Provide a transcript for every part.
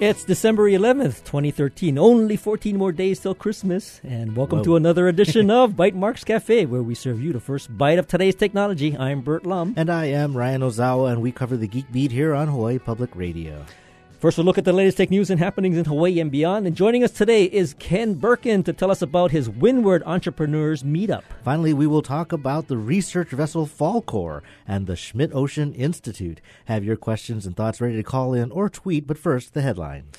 It's December 11th, 2013. Only 14 more days till Christmas. And welcome Whoa. to another edition of Bytemarks Cafe, where we serve you the first bite of today's technology. I'm Burt Lum. And I am Ryan Ozawa, and we cover the Geek Beat here on Hawaii Public Radio. First, we'll look at the latest tech news and happenings in Hawaii and beyond. And joining us today is Ken Berkun to tell us about his Windward Entrepreneurs Meetup. Finally, we will talk about the research vessel Falkor and the Schmidt Ocean Institute. Have your questions and thoughts ready to call in or tweet, but first, the headlines.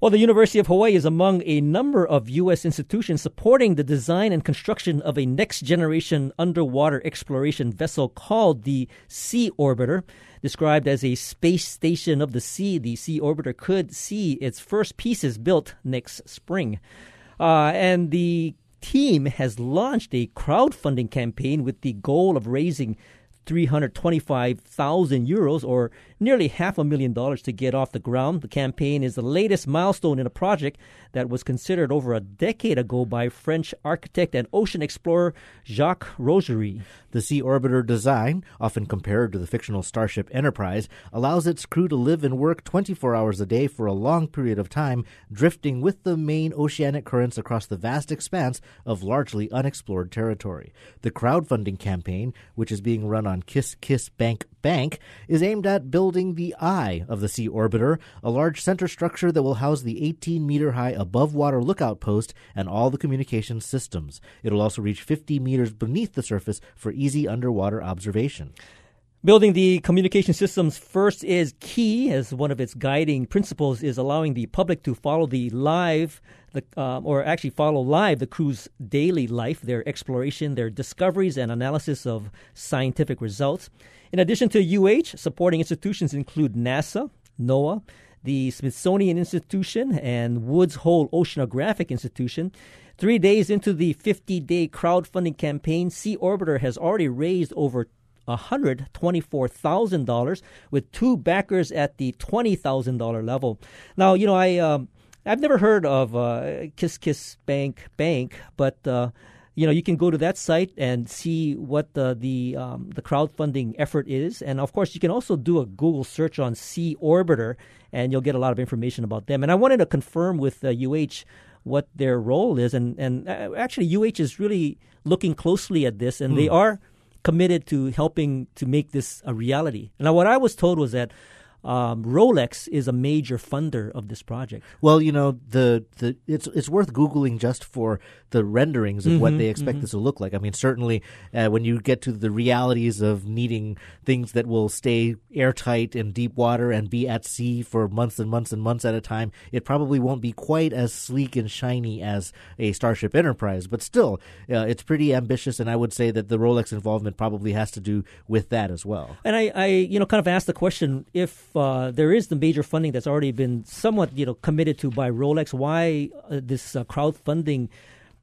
Well, the University of Hawaii is among a number of U.S. institutions supporting the design and construction of a next generation underwater exploration vessel called the Sea Orbiter. Described as a space station of the sea, the Sea Orbiter could see its first pieces built next spring. Uh, and the team has launched a crowdfunding campaign with the goal of raising 325,000 euros or nearly half a million dollars to get off the ground. The campaign is the latest milestone in a project that was considered over a decade ago by French architect and ocean explorer Jacques Rougerie. The Sea Orbiter design, often compared to the fictional starship Enterprise, allows its crew to live and work 24 hours a day for a long period of time, drifting with the main oceanic currents across the vast expanse of largely unexplored territory. The crowdfunding campaign, which is being run on Kiss Kiss Bank Bank, is aimed at building the eye of the Sea Orbiter, a large center structure that will house the 18 meter high above water lookout post and all the communications systems. It'll also reach 50 meters beneath the surface for easy underwater observation. Building the communication systems first is key, as one of its guiding principles is allowing the public to follow the live, the, uh, or actually follow live the crew's daily life, their exploration, their discoveries, and analysis of scientific results. In addition to UH, supporting institutions include NASA, NOAA, the Smithsonian Institution, and Woods Hole Oceanographic Institution. Three days into the 50 day crowdfunding campaign, Sea Orbiter has already raised over $124,000 with two backers at the $20,000 level. Now, you know, I um, I've never heard of uh, Kiss Kiss Bank Bank, but uh, you know, you can go to that site and see what the the um, the crowdfunding effort is, and of course, you can also do a Google search on Sea Orbiter, and you'll get a lot of information about them. And I wanted to confirm with uh, UH what their role is, and and uh, actually, UH is really looking closely at this, and Hmm. they are committed to helping to make this a reality. Now, what I was told was that um, Rolex is a major funder of this project. Well, you know, the, the it's it's worth googling just for the renderings of what Mhm, they expect this to look like. I mean, certainly uh, when you get to the realities of needing things that will stay airtight in deep water and be at sea for months and months and months at a time, it probably won't be quite as sleek and shiny as a Starship Enterprise. But still, uh, it's pretty ambitious, and I would say that the Rolex involvement probably has to do with that as well. And I, I, you know, kind of asked the question: if uh, there is the major funding that's already been somewhat, you know, committed to by Rolex, why uh, this uh, crowdfunding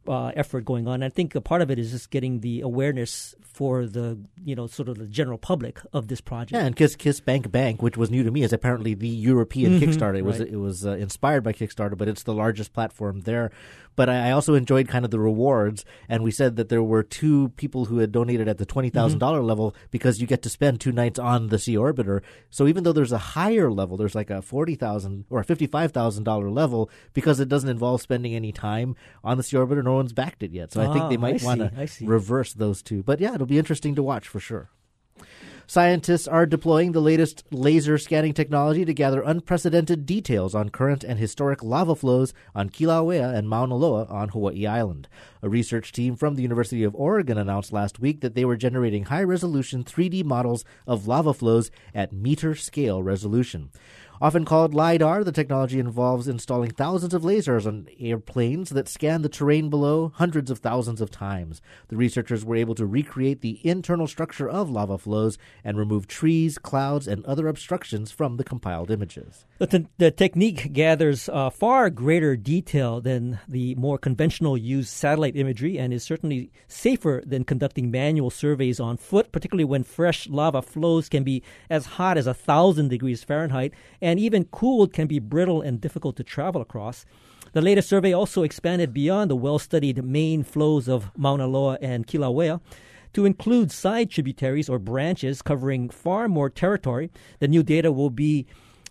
uh, effort going on? I think a part of it is just getting the awareness for the, you know, sort of the general public of this project. Yeah, and Kiss Kiss Bank Bank, which was new to me, is apparently the European Mhm, Kickstarter. It was right. it was uh, inspired by Kickstarter, but it's the largest platform there. But I I also enjoyed kind of the rewards, and we said that there were two people who had donated at the twenty thousand mm-hmm. dollar level because you get to spend two nights on the Sea Orbiter. So even though there's a higher level, there's like a forty thousand or a fifty five thousand dollar level because it doesn't involve spending any time on the Sea Orbiter. No one's backed it yet, so I think they Ah, might want to reverse those two. But yeah, it'll be interesting to watch for sure. Scientists are deploying the latest laser scanning technology to gather unprecedented details on current and historic lava flows on Kilauea and Mauna Loa on Hawaii Island. A research team from the University of Oregon announced last week that they were generating high resolution 3D models of lava flows at meter scale resolution. Often called LIDAR, the technology involves installing thousands of lasers on airplanes that scan the terrain below hundreds of thousands of times. The researchers were able to recreate the internal structure of lava flows and remove trees, clouds, and other obstructions from the compiled images. The, the technique gathers uh, far greater detail than the more conventional used satellite imagery and is certainly safer than conducting manual surveys on foot, particularly when fresh lava flows can be as hot as a thousand degrees Fahrenheit even cooled can be brittle and difficult to travel across. The latest survey also expanded beyond the well studied main flows of Mauna Loa and Kilauea to include side tributaries or branches covering far more territory. The new data will be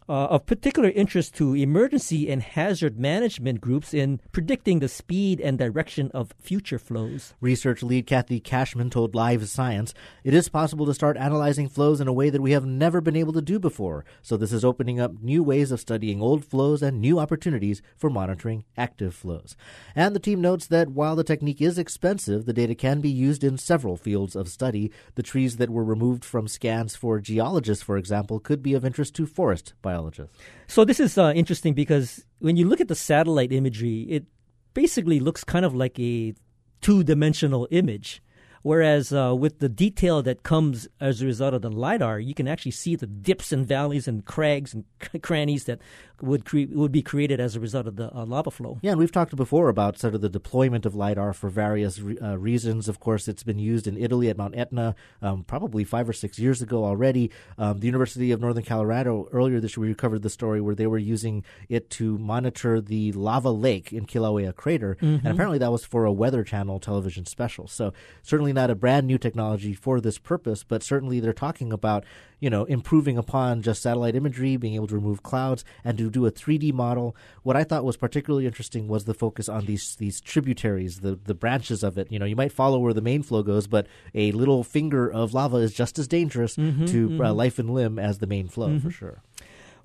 uh, of particular interest to emergency and hazard management groups in predicting the speed and direction of future flows. Research lead Kathy Cashman told Live Science it is possible to start analyzing flows in a way that we have never been able to do before. So, this is opening up new ways of studying old flows and new opportunities for monitoring active flows. And the team notes that while the technique is expensive, the data can be used in several fields of study. The trees that were removed from scans for geologists, for example, could be of interest to forest biologists biologist. So this is uh, interesting because when you look at the satellite imagery, it basically looks kind of like a two-dimensional image. Whereas uh, with the detail that comes as a result of the lidar, you can actually see the dips and valleys and crags and crannies that would cre- would be created as a result of the uh, lava flow. Yeah, and we've talked before about sort of the deployment of lidar for various re- uh, reasons. Of course, it's been used in Italy at Mount Etna um, probably five or six years ago already. Um, the University of Northern Colorado earlier this year we covered the story where they were using it to monitor the lava lake in Kilauea crater, mm-hmm. and apparently that was for a Weather Channel television special. So certainly not a brand new technology for this purpose, but certainly they're talking about you know improving upon just satellite imagery, being able to remove clouds, and to do a 3D model. What I thought was particularly interesting was the focus on these these tributaries, the the branches of it. You know, you might follow where the main flow goes, but a little finger of lava is just as dangerous mm-hmm, to uh, mm-hmm. Uh, life and limb as the main flow mm-hmm. for sure.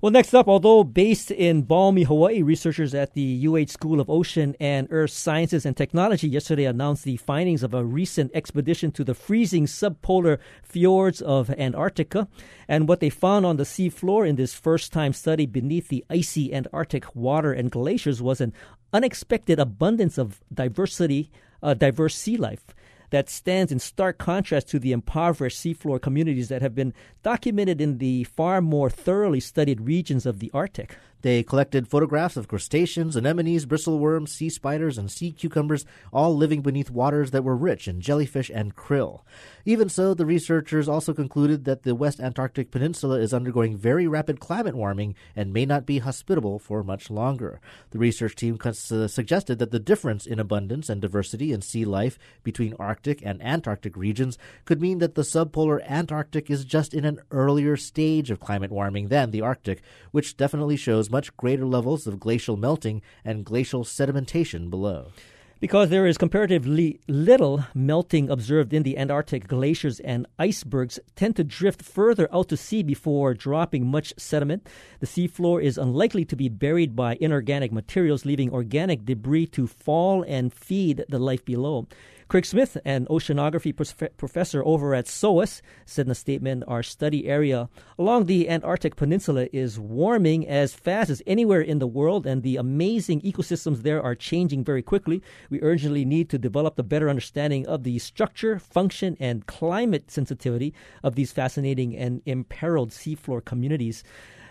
Well, next up, although based in Balmy, Hawaii, researchers at the UH School of Ocean and Earth Sciences and Technology yesterday announced the findings of a recent expedition to the freezing subpolar fjords of Antarctica. And what they found on the seafloor in this first time study beneath the icy Antarctic water and glaciers was an unexpected abundance of diversity, uh, diverse sea life that stands in stark contrast to the impoverished seafloor communities that have been documented in the far more thoroughly studied regions of the Arctic. They collected photographs of crustaceans, anemones, bristleworms, sea spiders, and sea cucumbers, all living beneath waters that were rich in jellyfish and krill. Even so, the researchers also concluded that the West Antarctic Peninsula is undergoing very rapid climate warming and may not be hospitable for much longer. The research team uh, suggested that the difference in abundance and diversity in sea life between Arctic and Antarctic regions could mean that the subpolar Antarctic is just in an earlier stage of climate warming than the Arctic, which definitely shows much greater levels of glacial melting and glacial sedimentation below. Because there is comparatively little melting observed in the Antarctic, glaciers and icebergs tend to drift further out to sea before dropping much sediment. The seafloor is unlikely to be buried by inorganic materials, leaving organic debris to fall and feed the life below. Craig Smith, an oceanography professor over at SOEST, said in a statement Our study area along the Antarctic Peninsula is warming as fast as anywhere in the world, and the amazing ecosystems there are changing very quickly. We urgently need to develop a better understanding of the structure, function, and climate sensitivity of these fascinating and imperiled seafloor communities.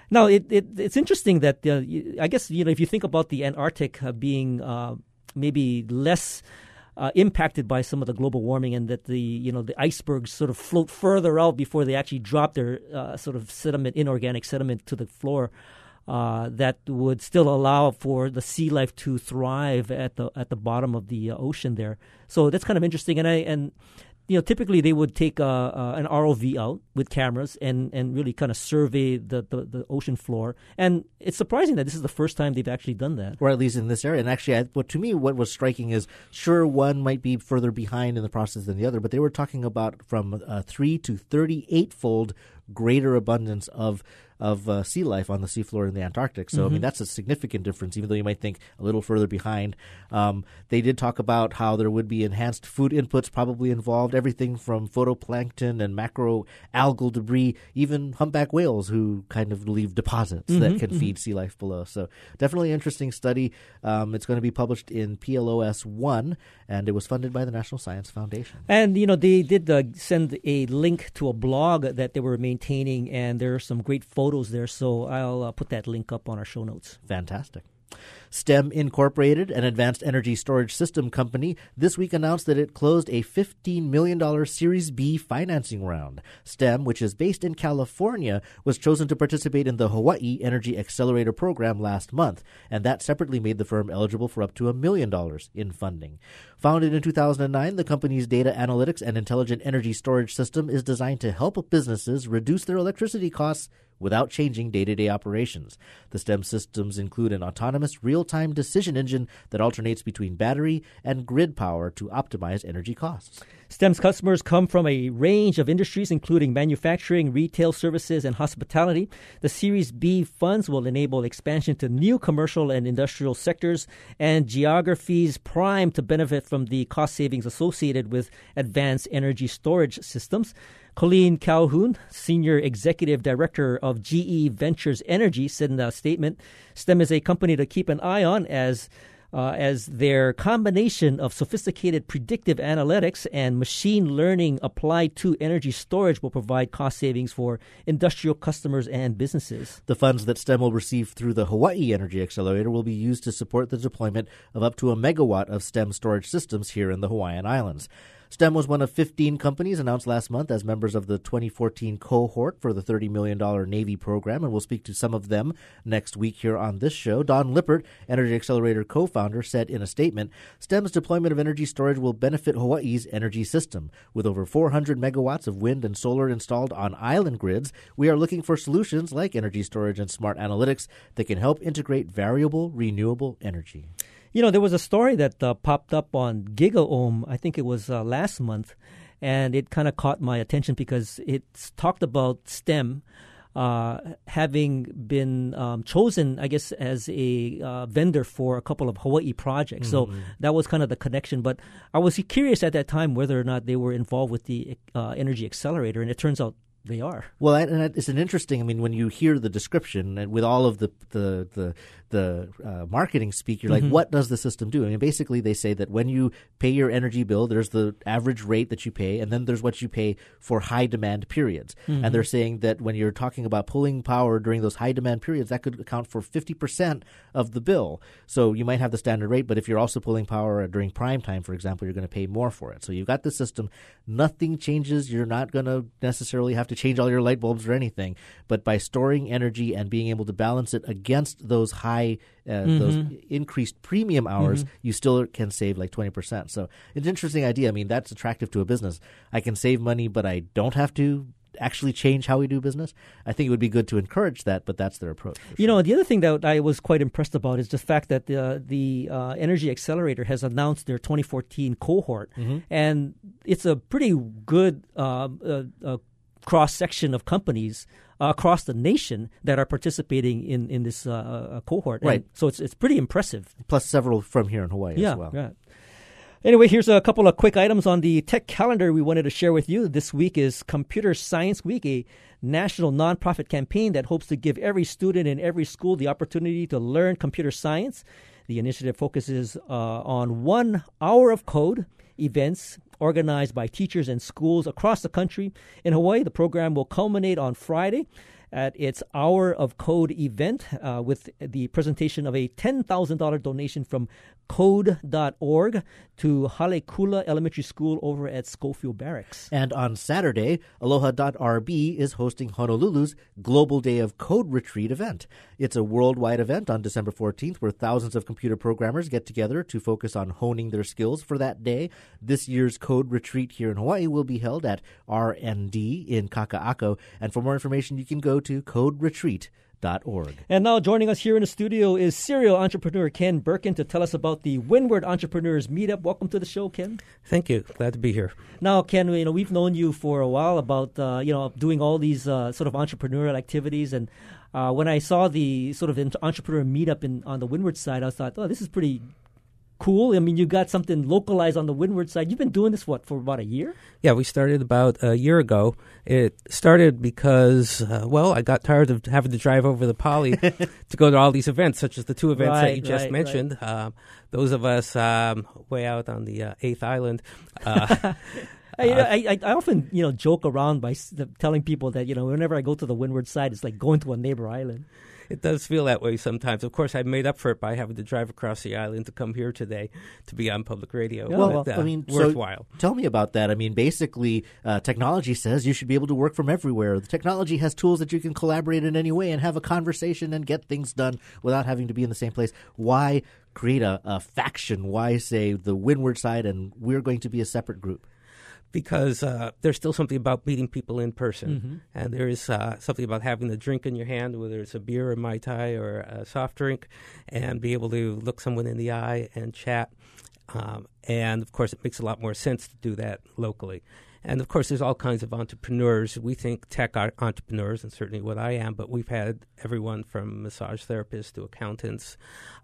Now, it, it, it's interesting that uh, I guess you know if you think about the Antarctic uh, being uh, maybe less uh, impacted by some of the global warming, and that the you know the icebergs sort of float further out before they actually drop their uh, sort of sediment, inorganic sediment, to the floor. Uh, that would still allow for the sea life to thrive at the at the bottom of the uh, ocean there. So that's kind of interesting, and I and you know, typically they would take uh, uh, an ROV out with cameras and, and really kind of survey the, the, the, ocean floor. And it's surprising that this is the first time they've actually done that. Or at least in this area. And actually, I, what to me, what was striking is sure, one might be further behind in the process than the other, but they were talking about from uh, 3 to 38 fold greater abundance of of uh, sea life on the seafloor in the Antarctic. So, mm-hmm. I mean, mm-hmm. that's a significant difference, even though you might think a little further behind. Um, they did talk about how there would be enhanced food inputs probably involved, everything from phytoplankton and macro algal debris, even humpback whales who kind of leave deposits mm-hmm. that can mm-hmm. feed sea life below. So, definitely interesting study. Um, it's going to be published in PLOS 1, and it was funded by the National Science Foundation. And, you know, they did uh, send a link to a blog that they were maintaining, and there are some great photos there. So I'll uh, put that link up on our show notes. Fantastic. STEM Incorporated, an advanced energy storage system company, this week announced that it closed a $15 million Series B financing round. STEM, which is based in California, was chosen to participate in the Hawaii Energy Excelerator program last month, and that separately made the firm eligible for up to a million dollars in funding. Founded in 2009, the company's data analytics and intelligent energy storage system is designed to help businesses reduce their electricity costs without changing day to day operations. The STEM systems include an autonomous real time decision engine that alternates between battery and grid power to optimize energy costs. STEM's customers come from a range of industries, including manufacturing, retail services, and hospitality. The Series B funds will enable expansion to new commercial and industrial sectors and geographies primed to benefit from the cost savings associated with advanced energy storage systems. Colleen Calhoun, Senior Executive Director of GE Ventures Energy, said in a statement STEM is a company to keep an eye on as uh, as their combination of sophisticated predictive analytics and machine learning applied to energy storage will provide cost savings for industrial customers and businesses. The funds that STEM will receive through the Hawaii Energy Excelerator will be used to support the deployment of up to a megawatt of STEM storage systems here in the Hawaiian Islands. STEM was one of 15 companies announced last month as members of the 2014 cohort for the $30 million Navy program, and we'll speak to some of them next week here on this show. Dawn Lippert, Energy Excelerator co founder, said in a statement STEM's deployment of energy storage will benefit Hawaii's energy system. With over 400 megawatts of wind and solar installed on island grids, we are looking for solutions like energy storage and smart analytics that can help integrate variable renewable energy. You know, there was a story that uh, popped up on GigaOM, I think it was uh, last month, and it kind of caught my attention because it's talked about STEM uh, having been um, chosen, I guess, as a uh, vendor for a couple of Hawaii projects. Mm-hmm. So that was kind of the connection. But I was curious at that time whether or not they were involved with the uh, Energy Excelerator, and it turns out they are. Well, and it's an interesting. I mean, when you hear the description and with all of the the the, the uh, marketing speak, you're mm-hmm. like, what does the system do? I mean, basically, they say that when you pay your energy bill, there's the average rate that you pay, and then there's what you pay for high demand periods. Mm-hmm. And they're saying that when you're talking about pulling power during those high demand periods, that could account for 50 percent of the bill. So you might have the standard rate, but if you're also pulling power during prime time, for example, you're going to pay more for it. So you've got the system. Nothing changes. You're not going to necessarily have to change all your light bulbs or anything, but by storing energy and being able to balance it against those high, uh, mm-hmm. those increased premium hours, mm-hmm. you still can save like 20%. So it's an interesting idea. I mean, that's attractive to a business. I can save money, but I don't have to actually change how we do business. I think it would be good to encourage that, but that's their approach. You know, the other thing that I was quite impressed about is the fact that the, the uh, Energy Excelerator has announced their 2014 cohort, mm-hmm. and it's a pretty good uh, uh, uh cross section of companies across the nation that are participating in in this uh, uh cohort. Right. And so it's it's pretty impressive. Plus several from here in Hawaii yeah, as well. Yeah. Anyway, here's a couple of quick items on the tech calendar we wanted to share with you. This week is Computer Science Week, a national nonprofit campaign that hopes to give every student in every school the opportunity to learn computer science. The initiative focuses uh, on one hour of code events organized by teachers and schools across the country. In Hawaii, the program will culminate on Friday at its Hour of Code event uh, with the presentation of a $10,000 donation from code.org to Hale Kula Elementary School over at Schofield Barracks. And on Saturday, Aloha.rb is hosting Honolulu's Global Day of Code Retreat event. It's a worldwide event on December 14th where thousands of computer programmers get together to focus on honing their skills for that day. This year's Code Retreat here in Hawaii will be held at RND in Kaka'ako. And for more information, you can go to coderetreat.com Org. And now joining us here in the studio is serial entrepreneur Ken Berkun to tell us about the Windward Entrepreneurs Meetup. Welcome to the show, Ken. Thank you. Glad to be here. Now, Ken, you know we've known you for a while about uh, you know doing all these uh, sort of entrepreneurial activities, and uh, when I saw the sort of entrepreneur meetup in on the Windward side, I thought, oh, this is pretty cool. I mean, you got something localized on the windward side. You've been doing this what for about a year? Yeah, we started about a year ago. It started because, uh, well, I got tired of having to drive over the Pali to go to all these events, such as the two events right, that you just right, mentioned. Right. Um, those of us um, way out on the uh, eighth island. Uh, I, I, I, often you know joke around by telling people that you know whenever I go to the windward side, it's like going to a neighbor island. It does feel that way sometimes. Of course, I made up for it by having to drive across the island to come here today to be on public radio. Well, but, uh, I mean, so worthwhile. tell me about that. I mean, basically, uh, technology says you should be able to work from everywhere. The technology has tools that you can collaborate in any way and have a conversation and get things done without having to be in the same place. Why create a, a faction? Why say the Windward side and we're going to be a separate group? Because uh, there's still something about meeting people in person, Mm-hmm. and there is uh, something about having a drink in your hand, whether it's a beer or mai tai or a soft drink, and be able to look someone in the eye and chat. Um, and of course, it makes a lot more sense to do that locally. And of course, there's all kinds of entrepreneurs. We think tech entrepreneurs, and certainly what I am. But we've had everyone from massage therapists to accountants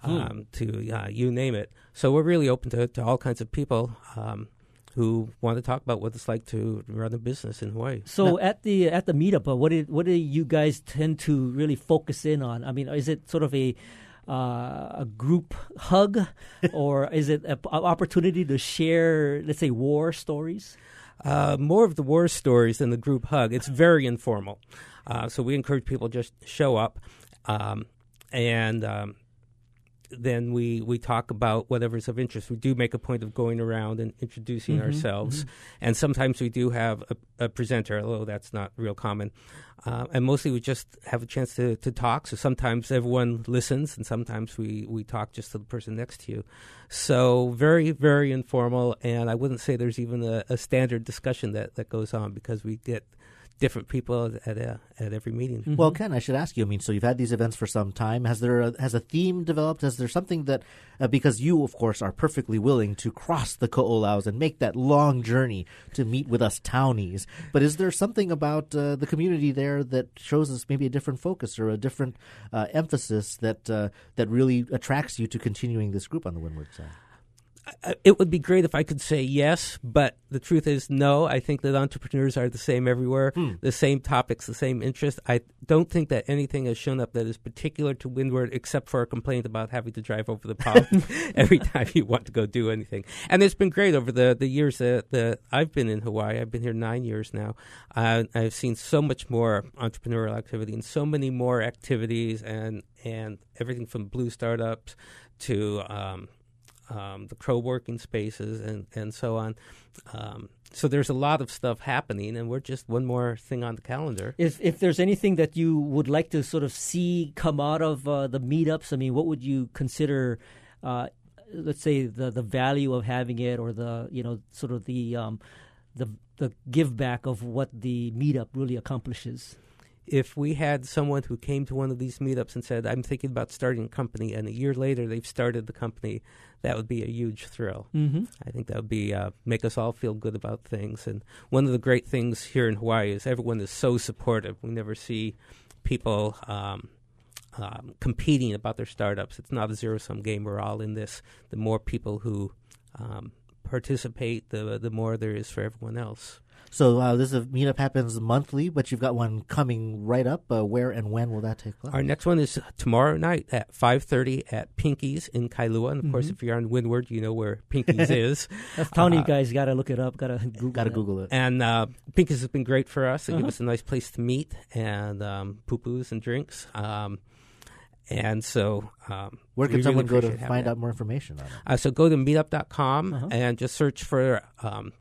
um, to uh, you name it. So we're really open to, to all kinds of people. Um, who want to talk about what it's like to run a business in Hawaii. So at the at the meetup, uh, what did what do you guys tend to really focus in on? I mean, is it sort of a uh, a group hug, or is it an opportunity to share, let's say, war stories? Uh, more of the war stories than the group hug. It's very informal. Uh, so we encourage people just show up, um, and um, then we, we talk about whatever's of interest. We do make a point of going around and introducing ourselves, and sometimes we do have a, a presenter, although that's not real common. Uh, and mostly we just have a chance to, to talk. So sometimes everyone listens, and sometimes we, we talk just to the person next to you. So very, very informal, and I wouldn't say there's even a, a standard discussion that, that goes on because we get different people at a, at every meeting. Well, Ken, I should ask you. I mean, so you've had these events for some time. Has there a, has a theme developed? Has there something that uh, because you, of course, are perfectly willing to cross the ko'olaus and make that long journey to meet with us townies? But is there something about uh, the community there that shows us maybe a different focus or a different uh, emphasis that uh, that really attracts you to continuing this group on the Windward side? It would be great if I could say yes, but the truth is no. I think that entrepreneurs are the same everywhere, the same topics, the same interest. I don't think that anything has shown up that is particular to Windward except for a complaint about having to drive over the pond every time you want to go do anything. And it's been great over the, the years that, that I've been in Hawaii. I've been here nine years now. Uh, I've seen so much more entrepreneurial activity and so many more activities and, and everything from blue startups to um, um, the co-working spaces and, and so on. Um, so there's a lot of stuff happening, and we're just one more thing on the calendar. If if there's anything that you would like to sort of see come out of uh, the meetups, I mean, what would you consider? Uh, let's say the the value of having it, or the you know sort of the um, the the give back of what the meetup really accomplishes. If we had someone who came to one of these meetups and said, "I'm thinking about starting a company," and a year later they've started the company, that would be a huge thrill. Mm-hmm. I think that would be uh, make us all feel good about things. And one of the great things here in Hawaii is everyone is so supportive. We never see people um, um, competing about their startups. It's not a zero sum game. We're all in this. The more people who um, participate, the the more there is for everyone else. So uh, this is, meetup happens monthly, but you've got one coming right up. Uh, where and when will that take place? Our next one is tomorrow night at 5.30 at Pinky's in Kailua. And, of course, if you're on Windward, you know where Pinky's is. That's Tony Uh, guys got to look it up. Got to Google. Got to it. Google it. And uh, Pinky's has been great for us. It give Uh-huh. us a nice place to meet and um, pupus and drinks. Um, and so... Um, Where we can really someone go to appreciate having find that. out more information on it? Uh, so go to meetup.com Uh-huh. and just search for um,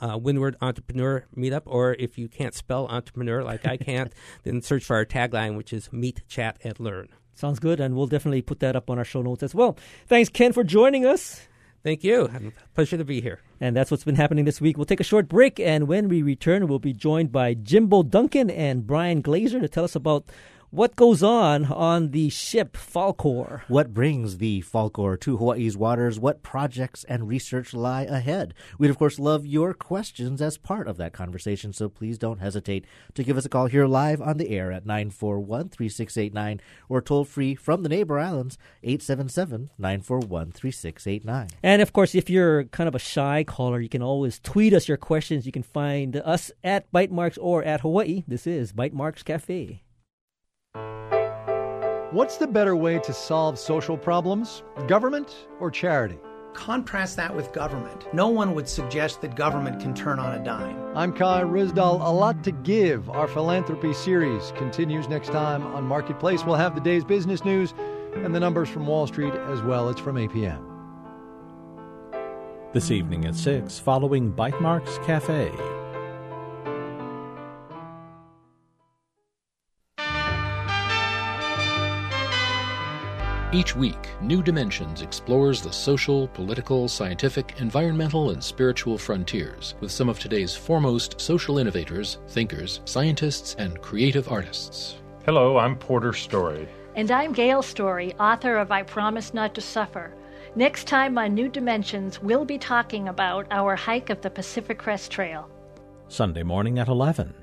uh, Windward Entrepreneur Meetup, or if you can't spell entrepreneur like I can't, then search for our tagline, which is Meet, Chat, and Learn. Sounds good, and we'll definitely put that up on our show notes as well. Thanks, Ken, for joining us. Thank you. Pleasure to be here. And that's what's been happening this week. We'll take a short break, and when we return, we'll be joined by Jimbo Duncan and Brian Glazer to tell us about what goes on on the ship Falkor. What brings the Falkor to Hawaii's waters? What projects and research lie ahead? We'd, of course, love your questions as part of that conversation, so please don't hesitate to give us a call here live on the air at 941 3689 or toll free from the neighbor islands 877 941 3689. And of course, if you're kind of a shy caller, you can always tweet us your questions. You can find us at Bytemarks or at Hawaii. This is Bytemarks Cafe. What's the better way to solve social problems, government or charity? Contrast that with government. No one would suggest that government can turn on a dime. I'm Kai Ryssdal. A lot to give. Our philanthropy series continues next time on Marketplace. We'll have the day's business news and the numbers from Wall Street as well. It's from APM. This evening at 6, following Bytemarks Cafe. Each week, New Dimensions explores the social, political, scientific, environmental, and spiritual frontiers with some of today's foremost social innovators, thinkers, scientists, and creative artists. Hello, I'm Porter Storey. And I'm Gail Storey, author of I Promise Not to Suffer. Next time on New Dimensions, we'll be talking about our hike of the Pacific Crest Trail. Sunday morning at 11.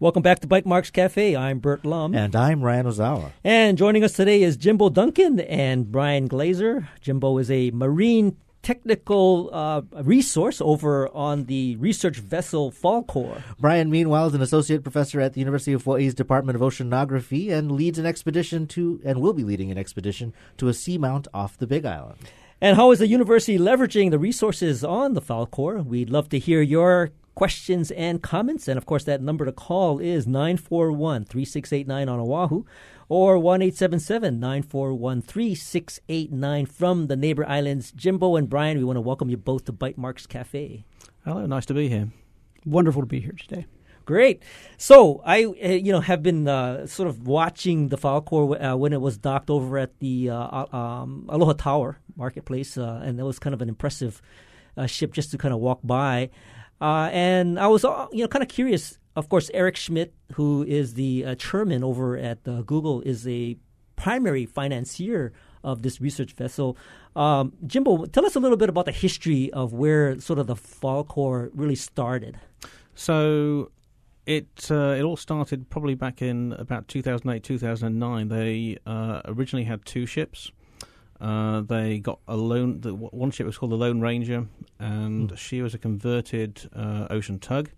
Welcome back to Bike Bytemarks Cafe. I'm Burt Lum. And I'm Ryan Ozawa. And joining us today is Jimbo Duncan and Brian Glazer. Jimbo is a marine technical uh, resource over on the research vessel Falkor. Brian, meanwhile, is an associate professor at the University of Hawaii's Department of Oceanography and leads an expedition to, and will be leading an expedition to a seamount off the Big Island. And how is the university leveraging the resources on the Falkor? We'd love to hear your questions and comments. And of course, that number to call is 941 3689 on Oahu or 1 941 3689 from the neighbor islands. Jimbo and Brian, we want to welcome you both to Bytemarks Cafe. Hello, nice to be here. Wonderful to be here today. Great. So I, uh, you know, have been uh, sort of watching the Falkor uh, when it was docked over at the uh, um, Aloha Tower Marketplace, uh, and it was kind of an impressive uh, ship just to kind of walk by. Uh, and I was, uh, you know, kind of curious. Of course, Eric Schmidt, who is the uh, chairman over at uh, Google, is a primary financier of this research vessel. Um, Jimbo, tell us a little bit about the history of where sort of the Falkor really started. So it uh, it all started probably back in about 2008 2009 they uh, originally had two ships uh, they got a lone. The, one ship was called the Lone Ranger, and mm. she was a converted uh, ocean tug.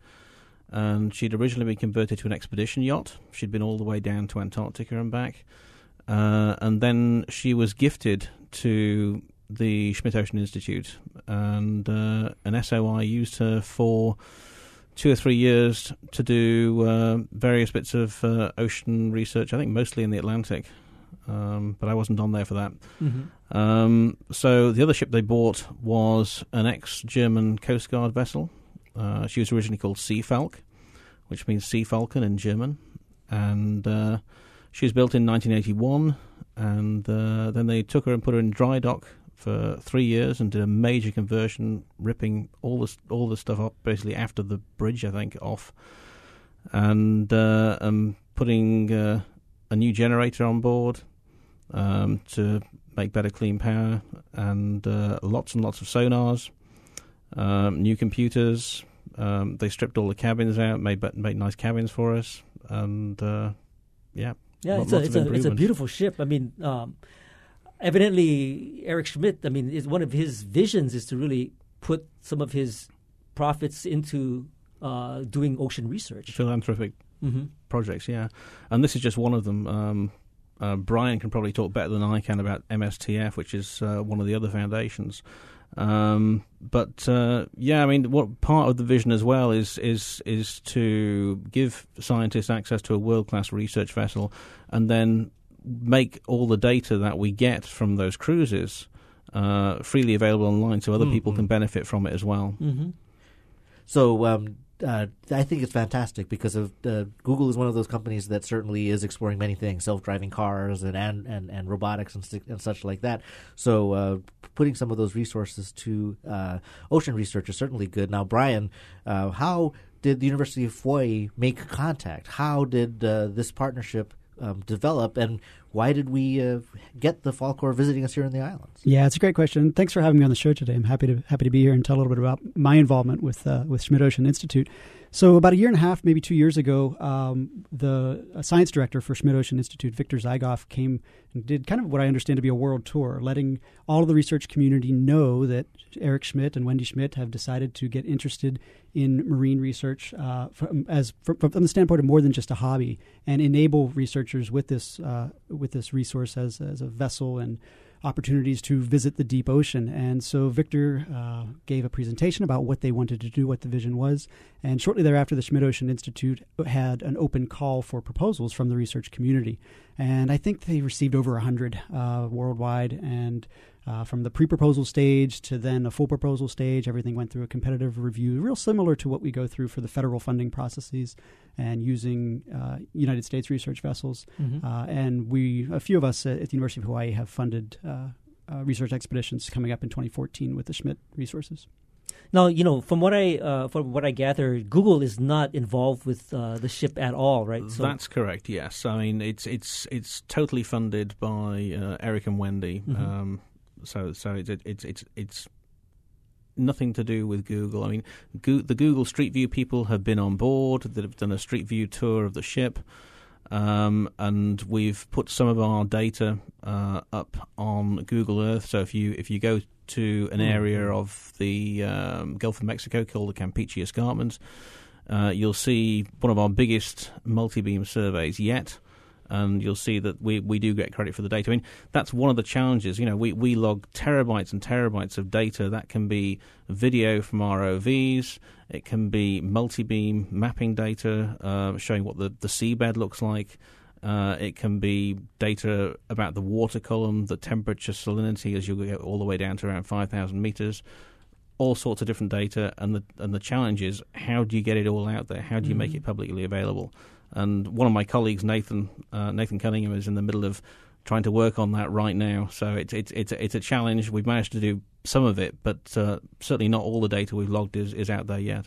And she'd originally been converted to an expedition yacht. She'd been all the way down to Antarctica and back. Uh, and then she was gifted to the Schmidt Ocean Institute, and uh, an SOI used her for two or three years to do uh, various bits of uh, ocean research. I think mostly in the Atlantic um, but I wasn't on there for that. Mm-hmm. Um, so the other ship they bought was an ex-German Coast Guard vessel. Uh, she was originally called Seafalk, which means Sea Falcon in German, and uh, she was built in 1981. And uh, then they took her and put her in dry dock for three years and did a major conversion, ripping all the all the stuff up basically after the bridge, I think, off, and uh, um, putting uh, a new generator on board um, to make better clean power, and uh, lots and lots of sonars, um, new computers. Um, they stripped all the cabins out, made made nice cabins for us, and uh, yeah, yeah, it's, a, it's, a, it's a beautiful ship. I mean, um, evidently Eric Schmidt. I mean, is one of his visions is to really put some of his profits into uh, doing ocean research, philanthropic mm-hmm. projects. Yeah, and this is just one of them. Um, uh, Brian can probably talk better than I can about MSTF, which is uh, one of the other foundations. Um, but uh, yeah, I mean, what part of the vision as well is is is to give scientists access to a world class research vessel, and then make all the data that we get from those cruises uh, freely available online, so other mm-hmm. people can benefit from it as well. Mm-hmm. So um, uh, I think it's fantastic because of uh, Google is one of those companies that certainly is exploring many things, self-driving cars and and, and, and robotics and, and such like that. So uh, putting some of those resources to uh, ocean research is certainly good. Now, Brian, uh, how did the University of Hawaii make contact? How did uh, this partnership um, develop, and why did we uh, get the Falkor visiting us here in the islands? Yeah, it's a great question. Thanks for having me on the show today. I'm happy to happy to be here and tell a little bit about my involvement with uh, with Schmidt Ocean Institute. So about a year and a half, maybe two years ago, um, the science director for Schmidt Ocean Institute, Victor Zykov, came and did kind of what I understand to be a world tour, letting all of the research community know that Eric Schmidt and Wendy Schmidt have decided to get interested in marine research uh, from, as from, from, the standpoint of more than just a hobby, and enable researchers with this uh, with this resource as as a vessel and opportunities to visit the deep ocean. And so Victor uh, gave a presentation about what they wanted to do, what the vision was. And shortly thereafter, the Schmidt Ocean Institute had an open call for proposals from the research community. And I think they received over 100 uh, worldwide. And uh, from the pre-proposal stage to then a full proposal stage. Everything went through a competitive review, real similar to what we go through for the federal funding processes and using uh, United States research vessels. Mm-hmm. Uh, and we, a few of us at, the University of Hawaii, have funded uh, uh, research expeditions coming up in 2014 with the Schmidt resources. Now, you know, from what I uh, from what I gather, Google is not involved with uh, the ship at all, right? So That's correct. Yes, I mean it's it's it's totally funded by uh, Eric and Wendy. Mm-hmm. Um, so so it's it's it's it's nothing to do with Google. I mean, Go- the Google Street View people have been on board. They've done a Street View tour of the ship, um, and we've put some of our data uh, up on Google Earth. So if you if you go to an mm-hmm. area of the um, Gulf of Mexico called the Campeche Escarpment, uh, you'll see one of our biggest multi-beam surveys yet and you'll see that we, we do get credit for the data. I mean, that's one of the challenges. You know, we, we log terabytes and terabytes of data. That can be video from ROVs. It can be multi-beam mapping data uh, showing what the, the seabed looks like. Uh, it can be data about the water column, the temperature, salinity as you get all the way down to around 5,000 meters all sorts of different data, and the and the challenge is how do you get it all out there? How do you mm-hmm. make it publicly available? And one of my colleagues, Nathan uh, Nathan Cunningham, is in the middle of trying to work on that right now. So it's it's it's a, it's a challenge. We've managed to do some of it, but uh, certainly not all the data we've logged is, is out there yet.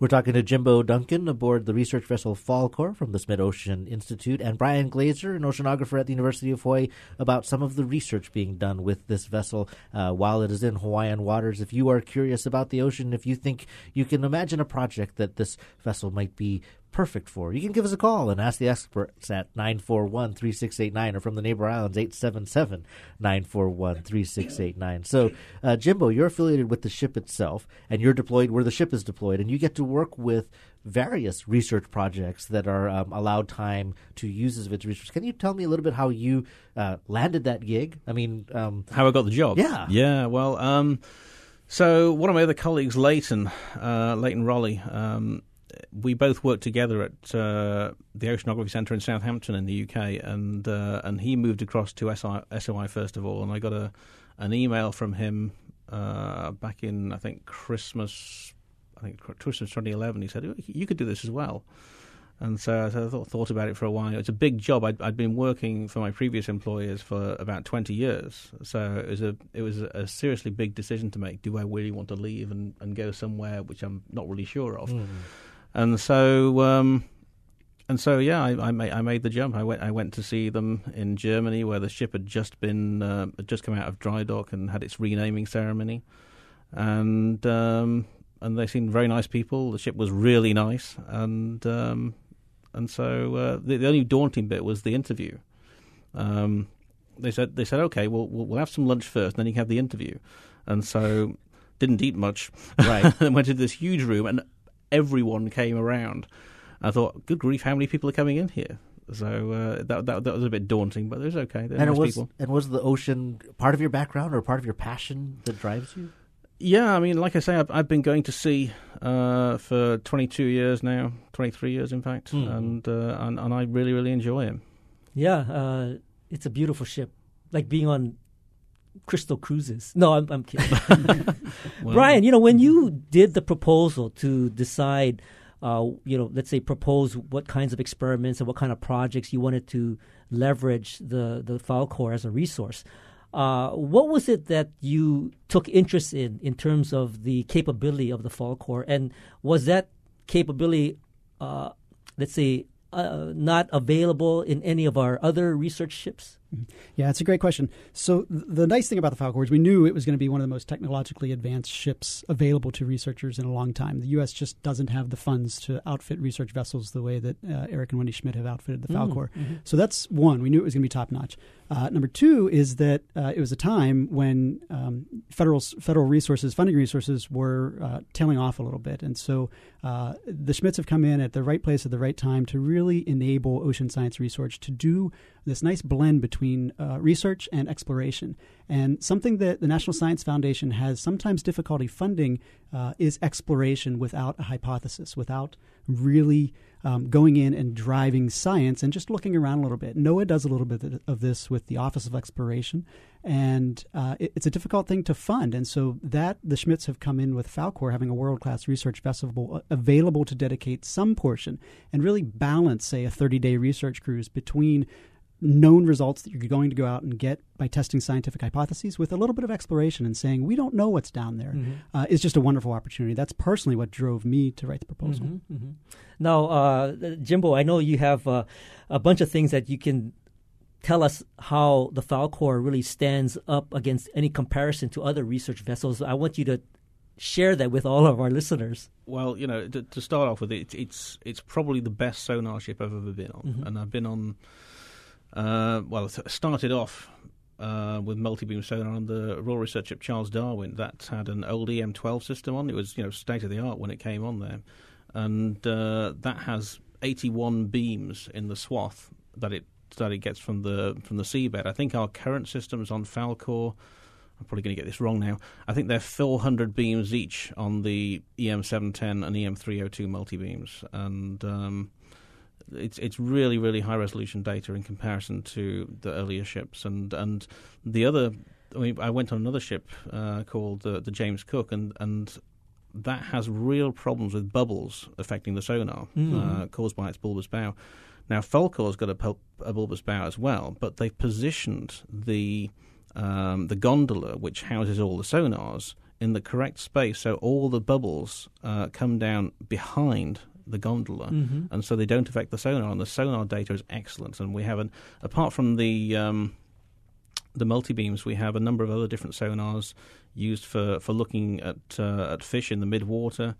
We're talking to Jimbo Duncan aboard the research vessel Falkor from the Schmidt Ocean Institute and Brian Glazer, an oceanographer at the University of Hawaii, about some of the research being done with this vessel uh, while it is in Hawaiian waters. If you are curious about the ocean, if you think you can imagine a project that this vessel might be perfect for. You can give us a call and ask the experts at 941 3689 or from the neighbor islands 877 941 3689. So, uh, Jimbo, you're affiliated with the ship itself and you're deployed where the ship is deployed, and you get to work with various research projects that are um, allowed time to use as its research. Can you tell me a little bit how you uh, landed that gig? I mean, um, how I got the job? Yeah. Yeah, well, um, so one of my other colleagues, Leighton, uh, Leighton Raleigh, um, we both worked together at uh, the Oceanography Centre in Southampton in the UK, and uh, and he moved across to SI, SOI first of all, and I got a an email from him uh, back in I think Christmas, I think Christmas 2011. He said you could do this as well, and so, so I thought, thought about it for a while. It's a big job. I'd, I'd, been working for my previous employers for about 20 years, so it was a it was a seriously big decision to make. Do I really want to leave and, and go somewhere which I'm not really sure of? Mm and so um, and so yeah, I, I, made, I made the jump. I went I went to see them in Germany, where the ship had just been uh, had just come out of dry dock and had its renaming ceremony, and um, and they seemed very nice people. The ship was really nice, and um, and so uh, the, the, only daunting bit was the interview. Um, they said they said okay, we'll we'll have some lunch first, and then you can have the interview, and so didn't eat much. Right, and went into this huge room, and everyone came around. I thought, good grief, how many people are coming in here? So uh, that, that that was a bit daunting, but it was okay. They're and nice it was people. and was the ocean part of your background or part of your passion that drives you? Yeah, I mean, like I say, I've, I've been going to sea uh, for 22 years now, 23 years in fact, mm. and, uh, and and I really really enjoy it. Yeah, uh, it's a beautiful ship, like being on Crystal Cruises. No, I'm, I'm kidding. well, Brian, you know, when you did the proposal to decide, uh, you know, let's say propose what kinds of experiments and what kind of projects you wanted to leverage the, the Falkor as a resource, uh, what was it that you took interest in in terms of the capability of the Falkor? And was that capability, uh, let's say, uh, not available in any of our other research ships? Yeah, it's a great question. So the nice thing about the Falkor is we knew it was going to be one of the most technologically advanced ships available to researchers in a long time. The U.S. just doesn't have the funds to outfit research vessels the way that uh, Eric and Wendy Schmidt have outfitted the mm, Falkor. Mm-hmm. So that's one. We knew it was going to be top notch. Uh, number two is that uh, it was a time when um, federal federal resources, funding resources, were uh, tailing off a little bit, and so uh, the Schmidts have come in at the right place at the right time to really enable ocean science research to do this nice blend between uh, research and exploration. And something that the National Science Foundation has sometimes difficulty funding uh, is exploration without a hypothesis, without really um, going in and driving science and just looking around a little bit. NOAA does a little bit of this with the Office of Exploration, and uh, it, it's a difficult thing to fund. And so that the Schmidts have come in with Falkor having a world class research vessel uh, available to dedicate some portion and really balance, say, a 30 day research cruise between known results that you're going to go out and get by testing scientific hypotheses with a little bit of exploration and saying we don't know what's down there mm-hmm. uh, is just a wonderful opportunity. That's personally what drove me to write the proposal. Mm-hmm, mm-hmm. Now, uh, Jimbo, I know you have uh, a bunch of things that you can tell us how the Falkor really stands up against any comparison to other research vessels. I want you to share that with all of our listeners. Well, you know, to, to start off with, it, it's it's probably the best sonar ship I've ever been on, mm-hmm. and I've been on uh, well, it started off uh, with multi-beam sonar on the Royal Research Ship Charles Darwin. That had an old EM12 system on. It was you know state of the art when it came on there, and uh, that has 81 beams in the swath that it that it gets from the from the seabed. I think our current systems on Falkor. I'm probably going to get this wrong now. I think they're 400 beams each on the EM710 and EM302 multi beams, and um, it's it's really really high resolution data in comparison to the earlier ships and and the other I mean I went on another ship uh, called the the James Cook and and that has real problems with bubbles affecting the sonar mm. uh, caused by its bulbous bow. Now Falkor's got a, a bulbous bow as well, but they've positioned the um, the gondola which houses all the sonars in the correct space, so all the bubbles uh, come down behind the gondola, mm-hmm. and so they don't affect the sonar. And the sonar data is excellent. And we have an apart from the um, the multi beams, we have a number of other different sonars used for, for looking at uh, at fish in the mid water,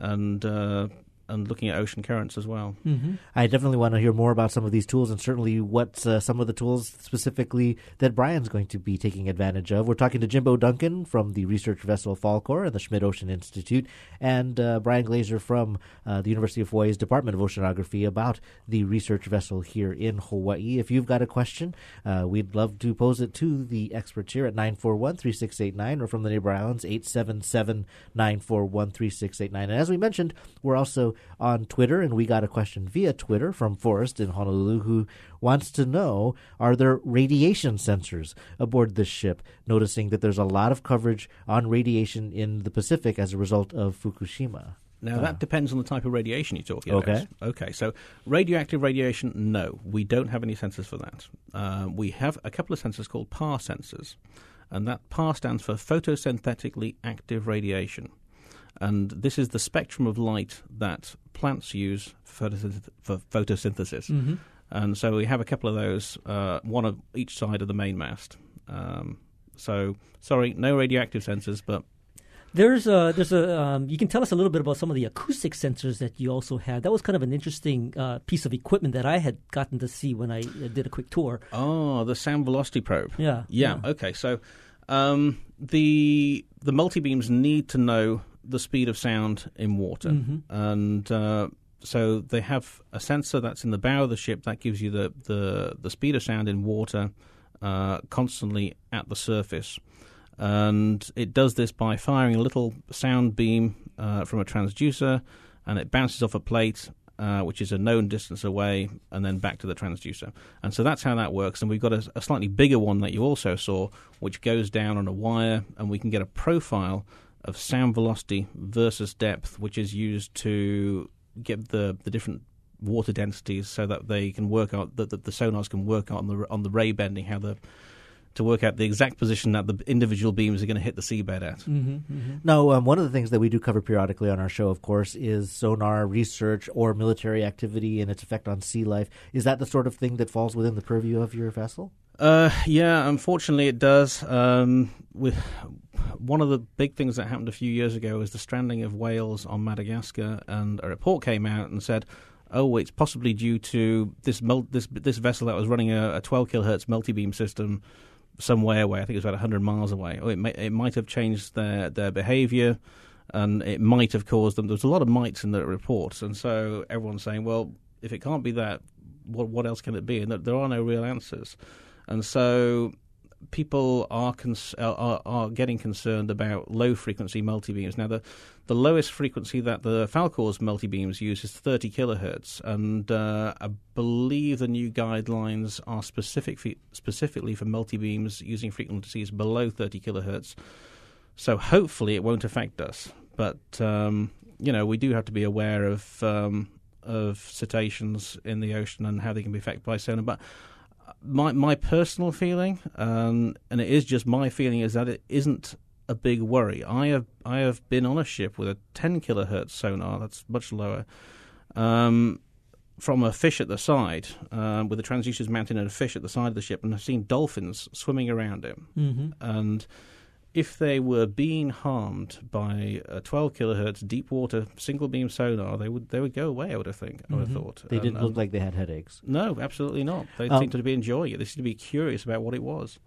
and uh, and looking at ocean currents as well. Mm-hmm. I definitely want to hear more about some of these tools and certainly what uh, some of the tools specifically that Brian's going to be taking advantage of. We're talking to Jimbo Duncan from the research vessel Falkor and the Schmidt Ocean Institute, and uh, Brian Glazer from uh, the University of Hawaii's Department of Oceanography about the research vessel here in Hawaii. If you've got a question, uh, we'd love to pose it to the experts here at 941 3689 or from the neighbor islands 877 941 3689. And as we mentioned, we're also on Twitter, and we got a question via Twitter from Forrest in Honolulu who wants to know are there radiation sensors aboard this ship, noticing that there's a lot of coverage on radiation in the Pacific as a result of Fukushima. Now, uh, that depends on the type of radiation you're talking okay. about. Okay. So, radioactive radiation, no. We don't have any sensors for that. Uh, we have a couple of sensors called PAR sensors, and that PAR stands for photosynthetically active radiation. And this is the spectrum of light that plants use for, for photosynthesis. Mm-hmm. And so we have a couple of those, uh, one of each side of the main mast. Um, so, sorry, no radioactive sensors, but there's a there's a um, you can tell us a little bit about some of the acoustic sensors that you also had. That was kind of an interesting uh, piece of equipment that I had gotten to see when I uh, did a quick tour. Oh, the sound velocity probe. Yeah, yeah. yeah. Okay, so um, the the multi beams need to know the speed of sound in water, mm-hmm. and uh, so they have a sensor that's in the bow of the ship that gives you the the, the speed of sound in water uh, constantly at the surface, and it does this by firing a little sound beam uh, from a transducer, and it bounces off a plate. Uh, which is a known distance away, and then back to the transducer. And so that's how that works. And we've got a, a slightly bigger one that you also saw, which goes down on a wire, and we can get a profile of sound velocity versus depth, which is used to get the, the different water densities so that they can work out that the, the, sonars can work out on the on the ray bending how the to work out the exact position that the individual beams are going to hit the seabed at. Mm-hmm, mm-hmm. Now, um, one of the things that we do cover periodically on our show, of course, is sonar research or military activity and its effect on sea life. Is that the sort of thing that falls within the purview of your vessel? Uh, yeah, unfortunately, it does. Um, with one of the big things that happened a few years ago was the stranding of whales on Madagascar, and a report came out and said, "Oh, it's possibly due to this mul- this this vessel that was running a, a 12 kilohertz multi-beam system somewhere away. I think it was about 100 miles away. Oh, it may, it might have changed their their behaviour." And it might have caused them. There was a lot of mites in the report, and so everyone's saying, "Well, if it can't be that, what what else can it be?" And there are no real answers. And so people are, cons- are are getting concerned about low frequency multi beams. Now, the the lowest frequency that the Falkor's multi beams use is 30 kilohertz, and uh, I believe the new guidelines are specific for, specifically for multi beams using frequencies below 30 kilohertz. So hopefully, it won't affect us. But um, you know, we do have to be aware of um, of cetaceans in the ocean and how they can be affected by sonar. But my my personal feeling, um, and it is just my feeling, is that it isn't a big worry. I have I have been on a ship with a 10 kilohertz sonar that's much lower. Um, from a fish at the side, um, with the transducers mounted and a fish at the side of the ship, and I've seen dolphins swimming around it. Mm-hmm. And if they were being harmed by a 12 kilohertz deep water single beam sonar, they would they would go away. I would have think. I would have thought They And- didn't look like they had headaches. No, absolutely not. They Um, seemed to be enjoying it. They seemed to be curious about what it was.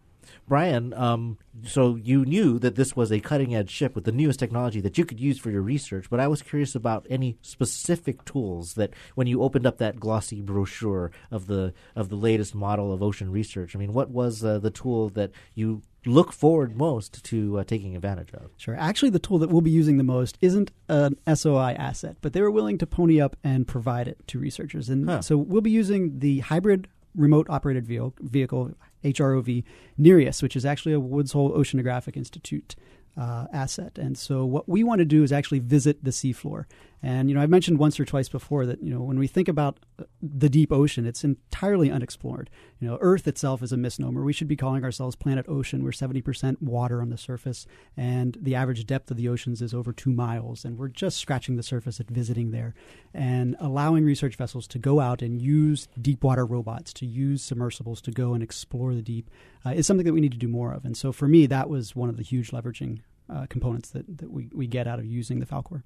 Brian, um, so you knew that this was a cutting edge ship with the newest technology that you could use for your research, but I was curious about any specific tools that when you opened up that glossy brochure of the of the latest model of ocean research. I mean, what was uh, the tool that you look forward most to uh, taking advantage of? Sure. Actually, the tool that we'll be using the most isn't an SOI asset, but they were willing to pony up and provide it to researchers. And Huh. so we'll be using the hybrid remote operated vehicle, vehicle HROV Nereus, which is actually a Woods Hole Oceanographic Institute uh, asset. And so what we want to do is actually visit the seafloor. And you know, I've mentioned once or twice before that you know when we think about uh, the deep ocean, it's entirely unexplored. You know, Earth itself is a misnomer. We should be calling ourselves planet ocean. We're seventy percent water on the surface, and the average depth of the oceans is over two miles. And we're just scratching the surface at visiting there, and allowing research vessels to go out and use deep water robots, to use submersibles to go and explore the deep, uh, is something that we need to do more of. And so for me, that was one of the huge leveraging uh, components that, that we, we get out of using the Falkor.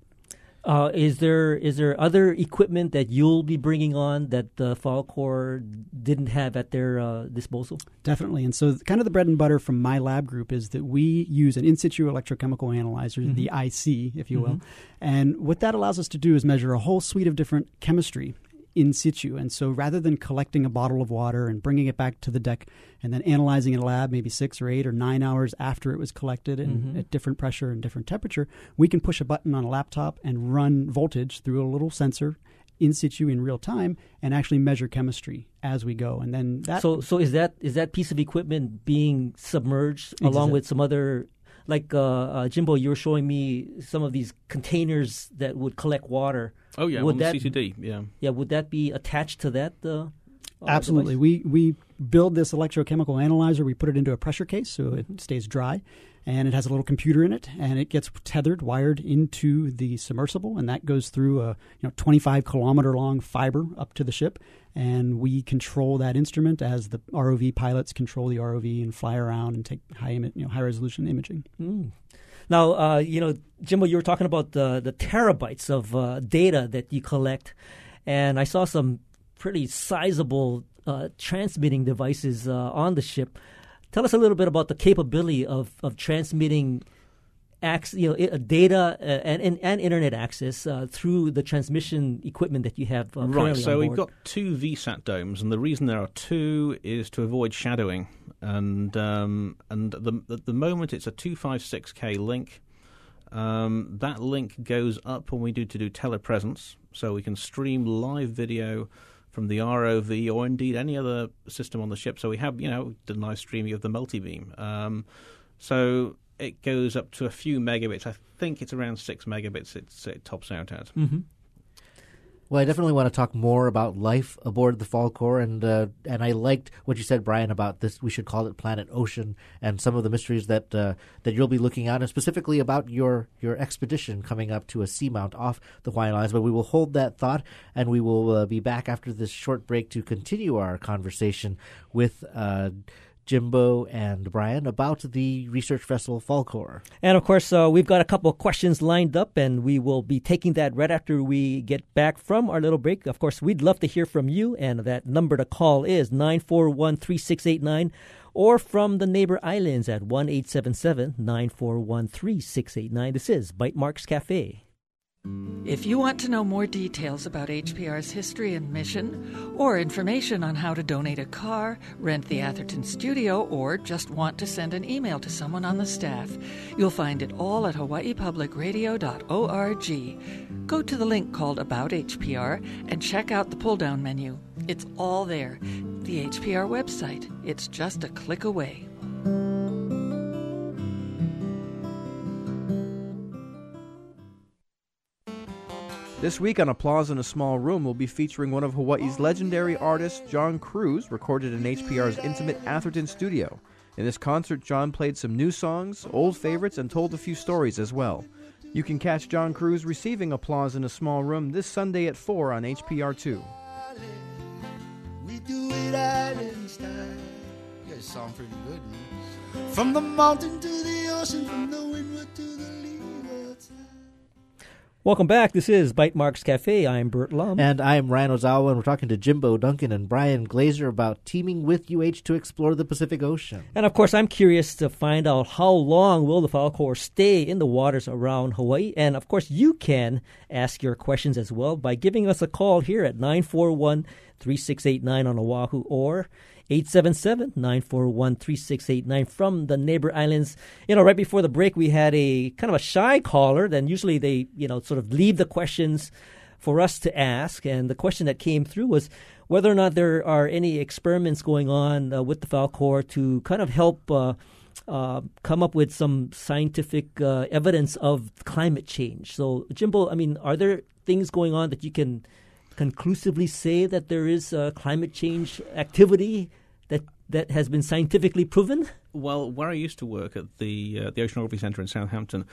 Uh, is there is there other equipment that you'll be bringing on that the fall Falkor didn't have at their uh, disposal? Definitely. And so, kind of the bread and butter from my lab group is that we use an in situ electrochemical analyzer, the IC, if you will. Mhm. And what that allows us to do is measure a whole suite of different chemistry in situ. And so, rather than collecting a bottle of water and bringing it back to the deck and then analyzing in a lab maybe six or eight or nine hours after it was collected and Mhm. at different pressure and different temperature, we can push a button on a laptop and run voltage through a little sensor in situ in real time and actually measure chemistry as we go. And then that so so is that is that piece of equipment being submerged along with some other like uh, uh, Jimbo? You were showing me some of these containers that would collect water. Oh yeah, would on that the CTD. Yeah. yeah would that be attached to that? Uh, uh, Absolutely. device? We we build this electrochemical analyzer. We put it into a pressure case so it stays dry, and it has a little computer in it, and it gets tethered, wired into the submersible, and that goes through a you know 25 kilometer long fiber up to the ship, and we control that instrument as the ROV pilots control the ROV and fly around and take high you know high resolution imaging. Mm. Now, uh, you know, Jimbo, you were talking about the the terabytes of uh, data that you collect, and I saw some pretty sizable uh, transmitting devices uh, on the ship. Tell us a little bit about the capability of of transmitting. You know, data uh, and, and and internet access uh, through the transmission equipment that you have uh, Right, so we've got two VSAT domes, and the reason there are two is to avoid shadowing. And um, and the, at the moment it's a two five six K link. Um, that link goes up when we do to do telepresence, so we can stream live video from the ROV or indeed any other system on the ship. So we have you know the live streaming of the multi-beam. Um, so it goes up to a few megabits. I think it's around six megabits. It's, it tops out at. Mm-hmm. Well, I definitely want to talk more about life aboard the Falkor, and uh, and I liked what you said, Brian, about this. We should call it Planet Ocean, and some of the mysteries that uh, that you'll be looking at, and specifically about your your expedition coming up to a seamount off the Hawaiian Islands. But we will hold that thought, and we will uh, be back after this short break to continue our conversation with. Jimbo and Brian about the research vessel Falkor. And of course, uh, we've got a couple of questions lined up, and we will be taking that right after we get back from our little break. Of course, we'd love to hear from you, and that number to call is 941 3689 or from the neighbor islands at 1 877 941 3689. This is Bytemarks Cafe. If you want to know more details about HPR's history and mission, or information on how to donate a car, rent the Atherton studio, or just want to send an email to someone on the staff, you'll find it all at hawaiipublicradio.org. Go to the link called About HPR and check out the pull down menu. It's all there. The HPR website. It's just a click away. This week on Applause in a Small Room, we'll be featuring one of Hawaii's legendary artists, John Cruz, recorded in HPR's intimate Atherton studio. In this concert, John played some new songs, old favorites, and told a few stories as well. You can catch John Cruz receiving Applause in a Small Room this Sunday at 4 on HPR2. We do it style. You guys sound pretty good, man. From the mountain to the ocean, from the windward to the. Welcome back. This is Bytemarks Cafe. I'm Burt Lum. And I'm Ryan Ozawa, and we're talking to Jimbo Duncan and Brian Glazer about teaming with UH to explore the Pacific Ocean. And of course, I'm curious to find out how long will the Falkor stay in the waters around Hawaii. And of course, you can ask your questions as well by giving us a call here at 941 3689 on Oahu or 877-941-3689 from the neighbor islands. You know, right before the break, we had a kind of a shy caller. Then usually they, you know, sort of leave the questions for us to ask. And the question that came through was whether or not there are any experiments going on uh, with the Falkor to kind of help uh, uh, come up with some scientific uh, evidence of climate change. So, Jimbo, I mean, are there things going on that you can conclusively say that there is uh, climate change activity that that has been scientifically proven? Well, where I used to work at the uh, the Oceanography Centre in Southampton,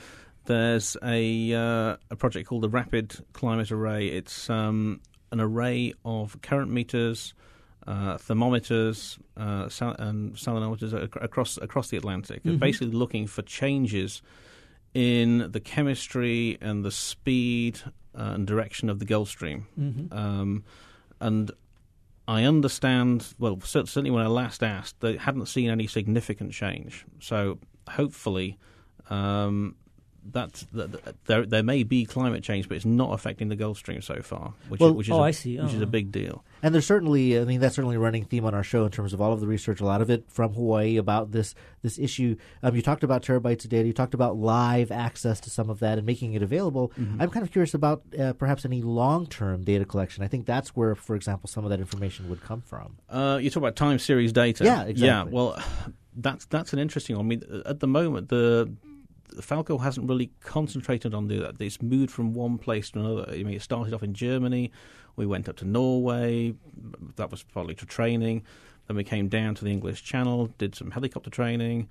there's a uh, a project called the Rapid Climate Array. It's um, an array of current meters, uh, thermometers, uh, sal- and salinometers ac- across across the Atlantic, Mhm. basically looking for changes in the chemistry and the speed uh, and direction of the Gulf Stream. Mhm. Um, and I understand, well, certainly when I last asked, they hadn't seen any significant change. So hopefully, um, that, that, that there there may be climate change, but it's not affecting the Gulf Stream so far, which Well- is, which is Oh, a, I see. which is Oh. a big deal. And there's certainly, I mean, that's certainly a running theme on our show in terms of all of the research, a lot of it from Hawaii about this this issue. Um, you talked about terabytes of data. You talked about live access to some of that and making it available. Mhm. I'm kind of curious about uh, perhaps any long term data collection. I think that's where, for example, some of that information would come from. Uh, you talk about time series data. Yeah, exactly. Yeah, well, that's that's an interesting one. I mean, at the moment, the, the Falkor hasn't really concentrated on the. It's moved from one place to another. I mean, it started off in Germany. We went up to Norway. That was partly to training. Then we came down to the English Channel, did some helicopter training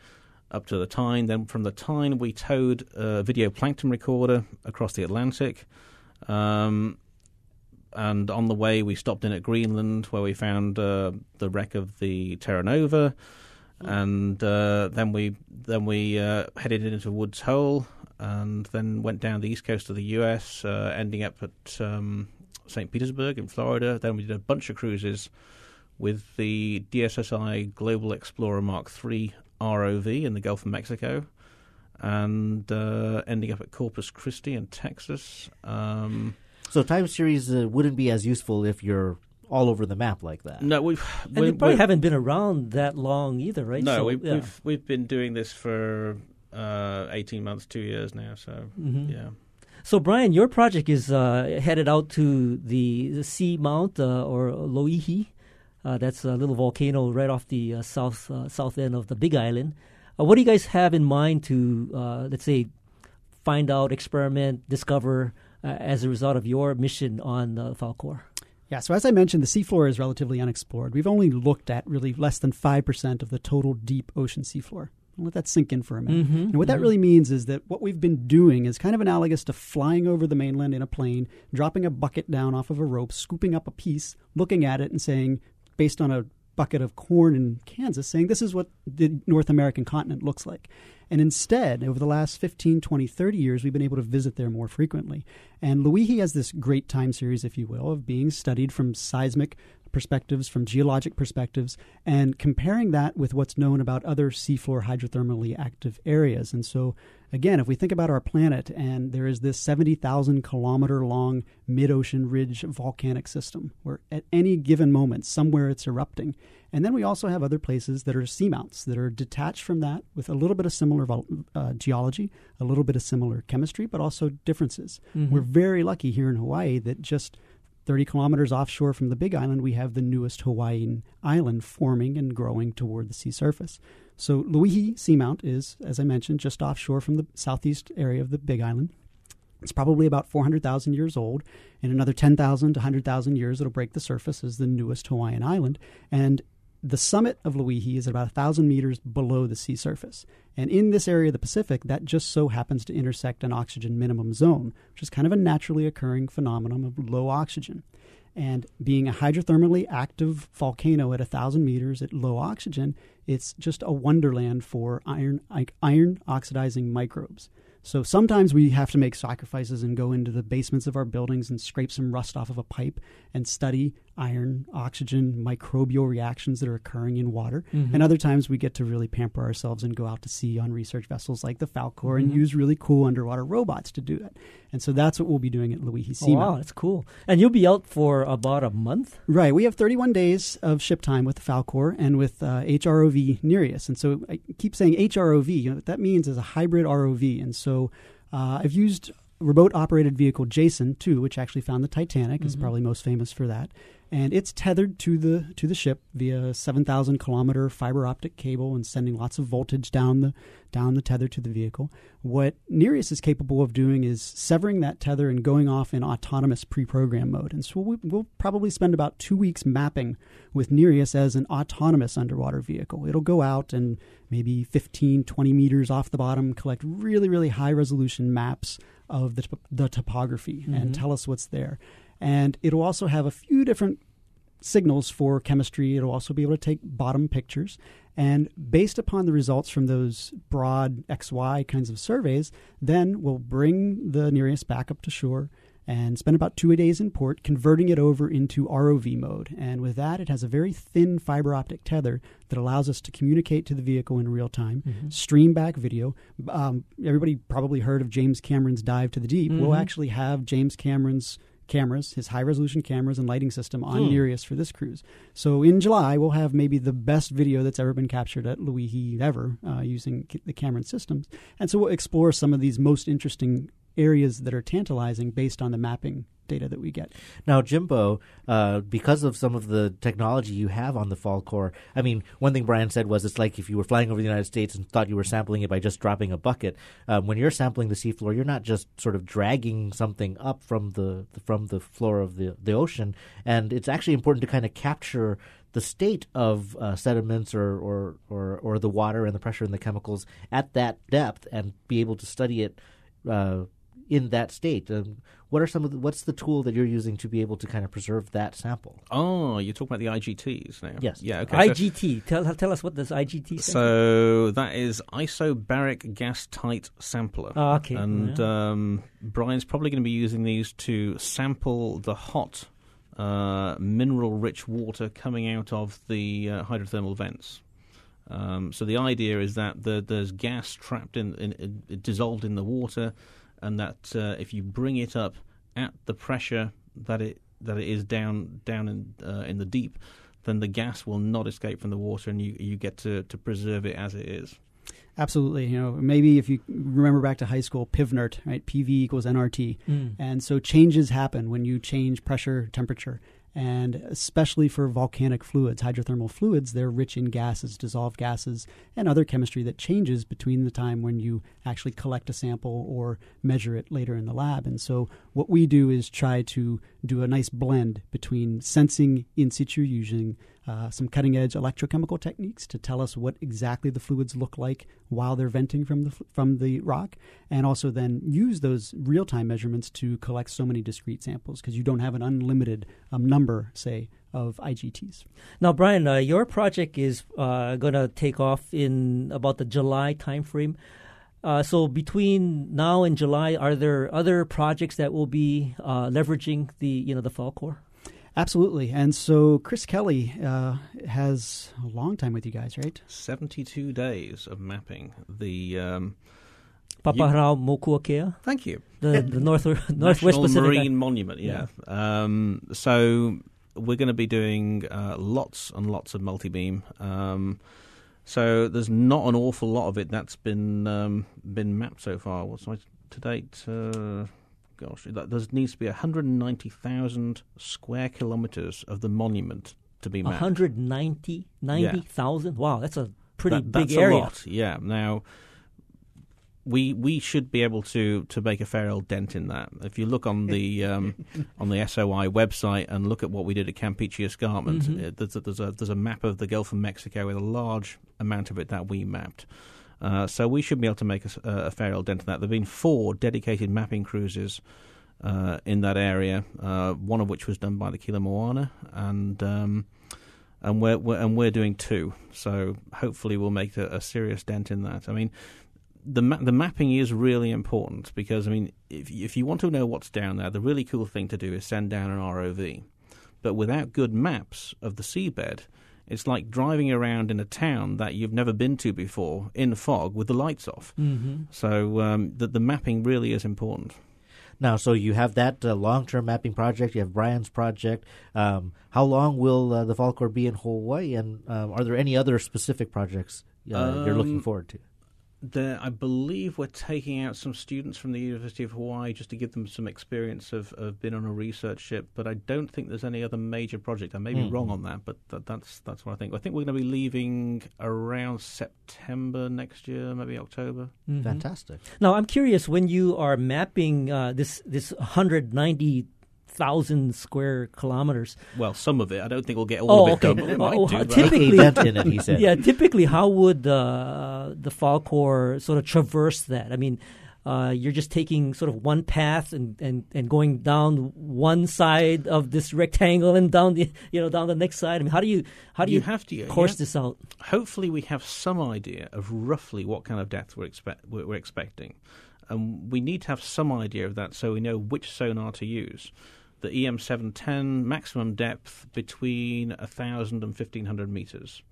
up to the Tyne. Then from the Tyne, we towed a video plankton recorder across the Atlantic. Um, and on the way, we stopped in at Greenland, where we found uh, the wreck of the Terra Nova, and uh, then we then we uh, headed into Woods Hole, and then went down the east coast of the U.S., uh, ending up at um, St. Petersburg in Florida. Then we did a bunch of cruises with the DSSI Global Explorer Mark III ROV in the Gulf of Mexico. And uh, ending up at Corpus Christi in Texas. Um, So time series uh, wouldn't be as useful if you're all over the map like that. No, we've And they probably haven't been around that long either, right? No, So, we've, yeah. we've we've been doing this for uh, eighteen months, two years now. So Mhm. yeah. So, Brian, your project is uh, headed out to the, the Sea Mount uh, or Loihi. Uh, that's a little volcano right off the uh, south uh, south end of the Big Island. Uh, what do you guys have in mind to, uh, let's say, find out, experiment, discover uh, as a result of your mission on uh, Falkor? Yeah, so as I mentioned, the seafloor is relatively unexplored. We've only looked at really less than 5% of the total deep ocean seafloor. I'll let that sink in for a minute. Mhm, And what that mhm. really means is that what we've been doing is kind of analogous to flying over the mainland in a plane, dropping a bucket down off of a rope, scooping up a piece, looking at it, and saying, based on a bucket of corn in Kansas, saying this is what the North American continent looks like. And instead, over the last 15, 20, 30 years, we've been able to visit there more frequently. And Loihi has this great time series, if you will, of being studied from seismic perspectives, from geologic perspectives, and comparing that with what's known about other seafloor hydrothermally active areas. And so, again, if we think about our planet and there is this 70,000 kilometer long mid ocean ridge volcanic system where at any given moment, somewhere it's erupting. And then we also have other places that are seamounts that are detached from that with a little bit of similar uh, geology, a little bit of similar chemistry, but also differences. Mm-hmm. We're very lucky here in Hawaii that just 30 kilometers offshore from the Big Island, we have the newest Hawaiian island forming and growing toward the sea surface. So Loihi Seamount is, as I mentioned, just offshore from the southeast area of the Big Island. It's probably about 400,000 years old. In another 10,000 to 100,000 years, it'll break the surface as the newest Hawaiian island. And the summit of Loihi is about 1,000 meters below the sea surface. And in this area of the Pacific, that just so happens to intersect an oxygen minimum zone, which is kind of a naturally occurring phenomenon of low oxygen. And being a hydrothermally active volcano at 1,000 meters at low oxygen, it's just a wonderland for iron, iron oxidizing microbes. So sometimes we have to make sacrifices and go into the basements of our buildings and scrape some rust off of a pipe and study iron, oxygen, microbial reactions that are occurring in water. Mm-hmm. And other times we get to really pamper ourselves and go out to sea on research vessels like the Falkor mm-hmm. and use really cool underwater robots to do that. And so that's what we'll be doing at Loihi Seamount. Oh, wow, that's cool. And you'll be out for about a month? Right. We have 31 days of ship time with the Falkor and with uh, HROV Nereus. And so I keep saying HROV. You know, what that means is a hybrid ROV. And so uh, I've used remote operated vehicle Jason 2, which actually found the Titanic, mm-hmm. is probably most famous for that and it's tethered to the to the ship via 7,000 kilometer fiber optic cable and sending lots of voltage down the down the tether to the vehicle. What Nereus is capable of doing is severing that tether and going off in autonomous pre-program mode. And so we, will probably spend about two weeks mapping with Nereus as an autonomous underwater vehicle. It'll go out and maybe 15, 20 meters off the bottom, collect really, really high resolution maps of the, the topography mm-hmm. and tell us what's there. And it'll also have a few different signals for chemistry. It'll also be able to take bottom pictures. And based upon the results from those broad XY kinds of surveys, then we'll bring the Nereus back up to shore and spend about two days in port, converting it over into ROV mode. And with that, it has a very thin fiber optic tether that allows us to communicate to the vehicle in real time, mm-hmm. stream back video. Um, everybody probably heard of James Cameron's Dive to the Deep. Mm-hmm. We'll actually have James Cameron's cameras, his high resolution cameras and lighting system on hmm. Nereus for this cruise. So in July, we'll have maybe the best video that's ever been captured at Loihi ever uh, using the Cameron systems. And so we'll explore some of these most interesting areas that are tantalizing based on the mapping data that we get. Now, Jimbo, uh, because of some of the technology you have on the Falkor, I mean, one thing Brian said was it's like if you were flying over the United States and thought you were sampling it by just dropping a bucket. Um, when you're sampling the seafloor, you're not just sort of dragging something up from the from the floor of the the ocean, and it's actually important to kind of capture the state of uh, sediments or, or, or, or, the water and the pressure and the chemicals at that depth and be able to study it uh, in that state. Um, what are some of the, what's the tool that you're using to be able to kind of preserve that sample? Oh, you're talking about the IGTs now. Yes. Yeah. Okay. IGT. So, tell tell us what does IGT. So that is isobaric gas tight sampler. Oh, okay. And yeah. um, Brian's probably going to be using these to sample the hot uh, mineral rich water coming out of the uh, hydrothermal vents. Um, so the idea is that the, there's gas trapped in, in, in, dissolved in the water and that uh, if you bring it up at the pressure that it that it is down down in uh, in the deep, then the gas will not escape from the water, and you you get to to preserve it as it is. Absolutely. You know, maybe if you remember back to high school, PIVNERT, right? PV equals nRT. Mm. And so changes happen when you change pressure, temperature. And especially for volcanic fluids, hydrothermal fluids, they're rich in gases, dissolved gases, and other chemistry that changes between the time when you actually collect a sample or measure it later in the lab. And so, what we do is try to do a nice blend between sensing in situ using uh, some cutting edge electrochemical techniques to tell us what exactly the fluids look like while they're venting from the from the rock, and also then use those real time measurements to collect so many discrete samples because you don't have an unlimited um, number, say, of IGTs. Now, Brian, uh, your project is uh, going to take off in about the July timeframe. Uh, so between now and July, are there other projects that will be uh, leveraging the you know the Falkor? Absolutely. And so Chris Kelly uh, has a long time with you guys, right? 72 days of mapping the. Um, Papahanao Mokuakea. Thank you. The, the North, Northwest National Pacific. Marine Monument, yeah. Um, so we're going to be doing uh, lots and lots of multi beam. Um, so there's not an awful lot of it that's been um, been mapped so far. What's my to date? Uh, gosh, that, there needs to be 190,000 square kilometers of the monument to be mapped. 190 90,000? Wow, that's a pretty That- big that's area. A lot, yeah. Now, we we should be able to, to make a fair old dent in that. If you look on the um, on the SOI website and look at what we did at Campeche Escarpment, Mhm. uh, there's, a, there's a there's a map of the Gulf of Mexico with a large amount of it that we mapped. Uh, so we should be able to make a fair old dent in that. There've been four dedicated mapping cruises uh, in that area, uh, one of which was done by the Kilo Moana, and um, and we're, we're and we're doing two. So hopefully we'll make a, a serious dent in that. I mean, the ma- the mapping is really important because I mean, if if you want to know what's down there, the really cool thing to do is send down an ROV. But without good maps of the seabed, it's like driving around in a town that you've never been to before in fog with the lights off. Mhm. So um, the the mapping really is important. Now, so you have that uh, long-term mapping project. You have Brian's project. Um, how long will uh, the Falkor be in Hawaii? And um, are there any other specific projects uh, you're looking Um, forward to? There, I believe we're taking out some students from the University of Hawaii just to give them some experience of, of being on a research ship. But I don't think there's any other major project. I may be Mhm. wrong on that, but that, that's that's what I think. I think we're going to be leaving around September next year, maybe October. Mhm. Fantastic. Now, I'm curious when you are mapping uh, this this 190,000 square kilometers. Well, some of it. I don't think we'll get all oh, of it okay. done, but we might Oh, do. typically, Make a dent in it, he said. Yeah, typically, how would uh, the Falkor sort of traverse that? I mean, uh, you're just taking sort of one path and, and, and going down one side of this rectangle and down the you know down the next side. I mean, how do you how do you, have to course have- this out? Hopefully, we have some idea of roughly what kind of depth we're, expect, we're, we're expecting. And we need to have some idea of that so we know which sonar to use. The E EM710 maximum depth between 1,000 and 1,500 meters.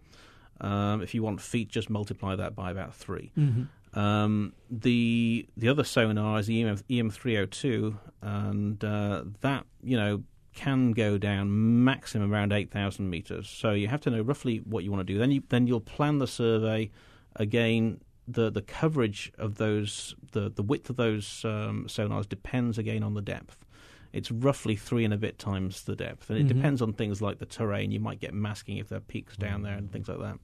Um, if you want feet, just multiply that by about 3 Mhm. Um, the the other sonar is the EM, EM302, and uh, that you know can go down maximum around 8,000 meters. So you have to know roughly what you want to do. Then you then you'll plan the survey again. The the coverage of those the the width of those um, sonars depends again on the depth. It's roughly three and a bit times the depth, and it Mhm. depends on things like the terrain. You might get masking if there are peaks down there and things like that.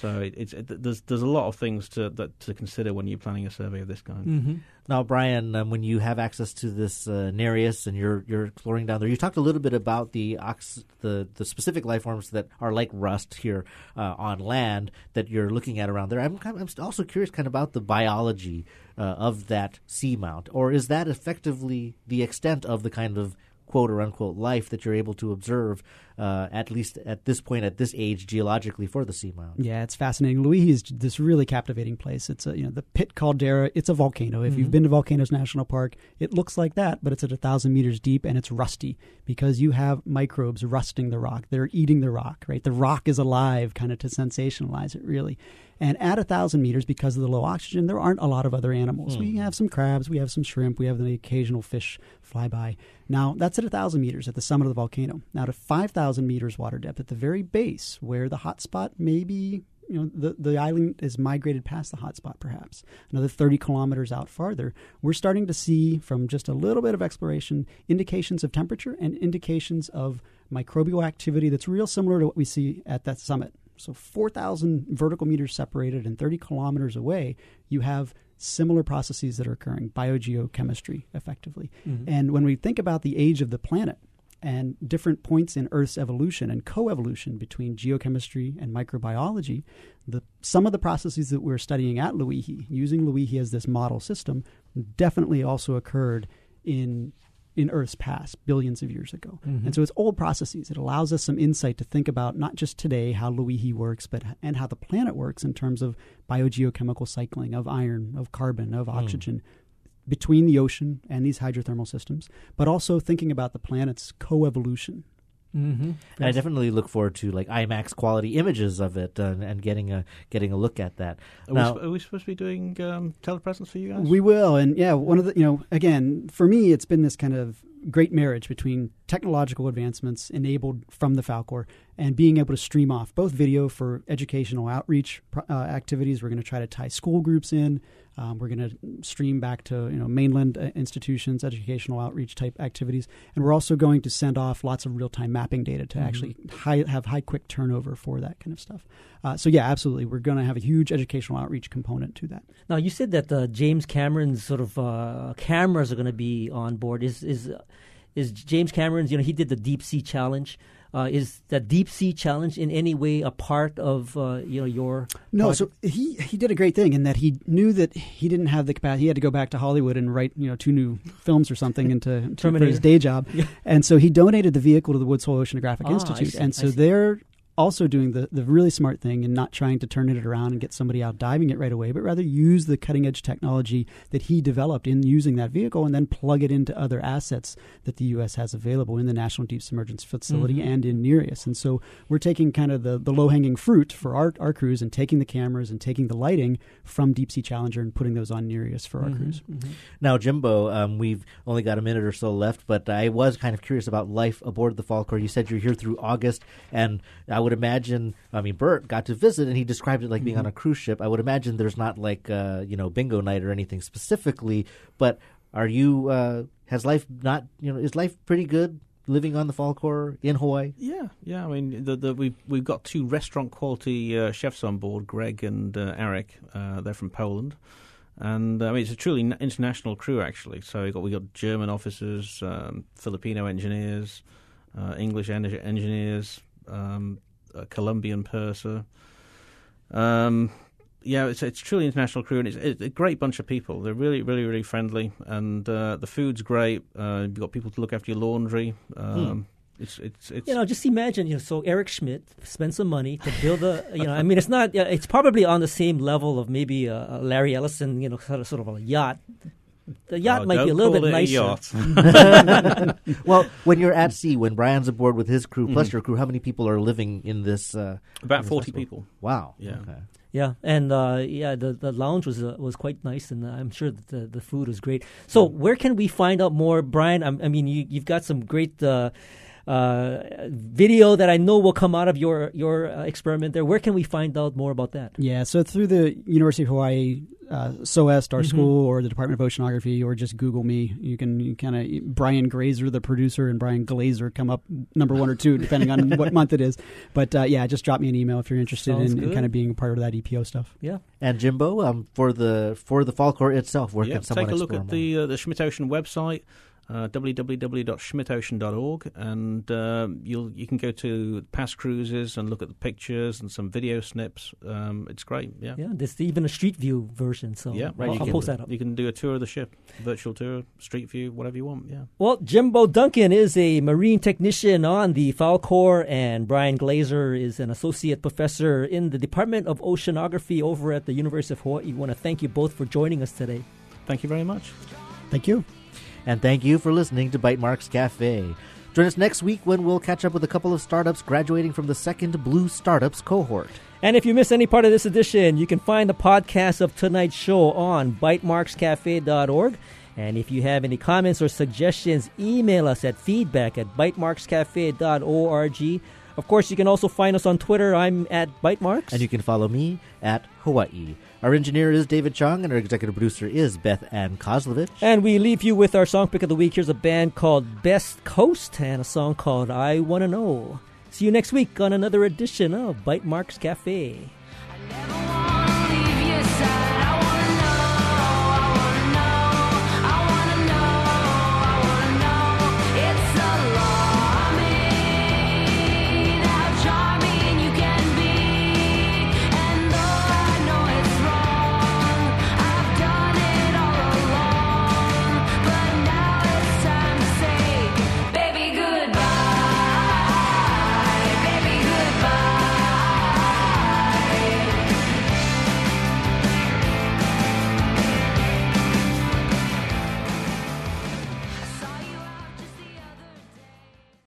So it, it's it, there's there's a lot of things to that to consider when you're planning a survey of this kind. Mm-hmm. Now, Brian, um, when you have access to this uh, Nereus and you're you're exploring down there, you talked a little bit about the ox- the the specific life forms that are like rust here uh, on land that you're looking at around there. I'm kind of, I'm also curious kind of about the biology uh, of that seamount, or is that effectively the extent of the kind of quote or unquote life that you're able to observe uh, at least at this point at this age geologically for the seamount? Yeah, it's fascinating. Loihi is this really captivating place. It's a you know the pit caldera. It's a volcano. If you've Mhm. been to Volcanoes National Park, it looks like that, but it's at a thousand meters deep and it's rusty because you have microbes rusting the rock. They're eating the rock. Right, the rock is alive, kind of to sensationalize it really. And at a thousand meters, because of the low oxygen, there aren't a lot of other animals. We hmm. have some crabs, we have some shrimp, we have the occasional fish fly by. Now that's at a thousand meters at the summit of the volcano. Now to five thousand meters water depth at the very base, where the hot spot may be you know the the island is migrated past the hotspot perhaps another 30 kilometers out farther we're starting to see from just a little bit of exploration indications of temperature and indications of microbial activity that's real similar to what we see at that summit so 4000 vertical meters separated and 30 kilometers away you have similar processes that are occurring biogeochemistry effectively Mhm. and when we think about the age of the planet and different points in Earth's evolution and coevolution between geochemistry and microbiology, the, some of the processes that we're studying at Loihi, using Loihi as this model system, definitely also occurred in in Earth's past, billions of years ago. Mhm. And so it's old processes. It allows us some insight to think about not just today how Loihi works, but and how the planet works in terms of biogeochemical cycling of iron, of carbon, of oxygen between the ocean and these hydrothermal systems, but also thinking about the planet's coevolution. Mm-hmm. And I definitely look forward to like IMAX quality images of it uh, and getting a getting a look at that. Are, now, we, sp- are we supposed to be doing um, telepresence for you guys? We will, and yeah, one of the you know again for me, it's been this kind of great marriage between technological advancements enabled from the Falkor and being able to stream off both video for educational outreach uh, activities. We're going to try to tie school groups in. Um, we're going to stream back to you know mainland uh, institutions, educational outreach type activities, and we're also going to send off lots of real time mapping data to Mm-hmm. actually high, have high quick turnover for that kind of stuff. Uh, so yeah, absolutely, we're going to have a huge educational outreach component to that. Now you said that uh, James Cameron's sort of uh, cameras are going to be on board. Is is is James Cameron's? You know, he did the deep sea challenge. Uh, is that deep sea challenge in any way a part of uh, you know your no? project? So he he did a great thing in that he knew that he didn't have the capacity. He had to go back to Hollywood and write you know two new films or something into to, for his day job, Yeah. and so he donated the vehicle to the Woods Hole Oceanographic Ah, Institute, see, and so they're also doing the, the really smart thing and not trying to turn it around and get somebody out diving it right away, but rather use the cutting edge technology that he developed in using that vehicle and then plug it into other assets that the U.S. has available in the National Deep Submergence Facility Mhm. and in Nereus. And so we're taking kind of the, the low hanging fruit for our, our crews and taking the cameras and taking the lighting from Deep Sea Challenger and putting those on Nereus for our Mhm, crews. mhm. Now, Jimbo, um, we've only got a minute or so left, but I was kind of curious about life aboard the Falkor. You said you're here through August, and I would imagine, I mean, Burt got to visit, and he described it like being Mm-hmm. on a cruise ship. I would imagine there's not like, uh, you know, bingo night or anything specifically, but are you, uh, has life not, you know, is life pretty good living on the Falkor in Hawaii? Yeah, yeah. I mean, the, the, we've we've got two restaurant quality uh, chefs on board, Greg and uh, Eric. Uh, they're from Poland, and I mean it's a truly international crew actually. So we got we got German officers, um, Filipino engineers, uh, English en- engineers, um, a Colombian purser. Um, yeah, it's it's truly international crew, and it's, it's a great bunch of people. They're really, really, really friendly, and uh, the food's great. Uh, you've got people to look after your laundry. Um, It's it's it's You know, just imagine. You know, so Eric Schmidt spent some money to build a. You know, I mean, it's not. uh, It's probably on the same level of maybe a Larry Ellison. You know, sort of, sort of a yacht. The yacht Oh, might be a little call bit it a nicer. yacht. well, when you're at sea, when Brian's aboard with his crew plus Mhm. your crew, how many people are living in this? Uh, About in this 40 vessel? people. Wow. Yeah. Okay. Yeah, and uh, yeah, the the lounge was uh, was quite nice, and I'm sure that the the food was great. So, where can we find out more, Brian? I, I mean, you you've got some great. Uh, uh, video that I know will come out of your your uh, experiment there. Where can we find out more about that? Yeah, so through the University of Hawaii, uh, SOEST, our Mhm. school, or the Department of Oceanography, or just Google me. You can kind of Brian Grazer, the producer, and Brian Glazer come up number one or two, depending on what month it is. But uh, yeah, just drop me an email if you're interested Sounds in, in kind of being a part of that EPO stuff. Yeah. And Jimbo, um, for the for the Falkor itself, where Yeah, can someone take a look explore at the uh, the Schmidt Ocean website, uh, www.schmidtocean.org, and uh, you'll you can go to past cruises and look at the pictures and some video snips. Um, it's great. Yeah. Yeah, there's even a street view version. So Yeah, I'll, I'll can, post that up. You can do a tour of the ship, virtual tour, street view, whatever you want. Yeah. Well, Jimbo Duncan is a marine technician on the Falkor, and Brian Glazer is an associate professor in the Department of Oceanography over at the University of Hawaii. We want to thank you both for joining us today. Thank you very much. Thank you. And thank you for listening to Bytemarks Cafe. Join us next week when we'll catch up with a couple of startups graduating from the second Blue Startups cohort. And if you miss any part of this edition, you can find the podcast of tonight's show on bytemarkscafe.org. And if you have any comments or suggestions, email us at feedback at bytemarkscafe.org. Of course, you can also find us on Twitter. I'm at Bytemarks. And you can follow me at Hawaii. Our engineer is David Chung, and our executive producer is Beth Ann Kozlovich. And we leave you with our song pick of the week. Here's a band called Best Coast and a song called I Wanna Know. See you next week on another edition of Bytemarks Cafe. Never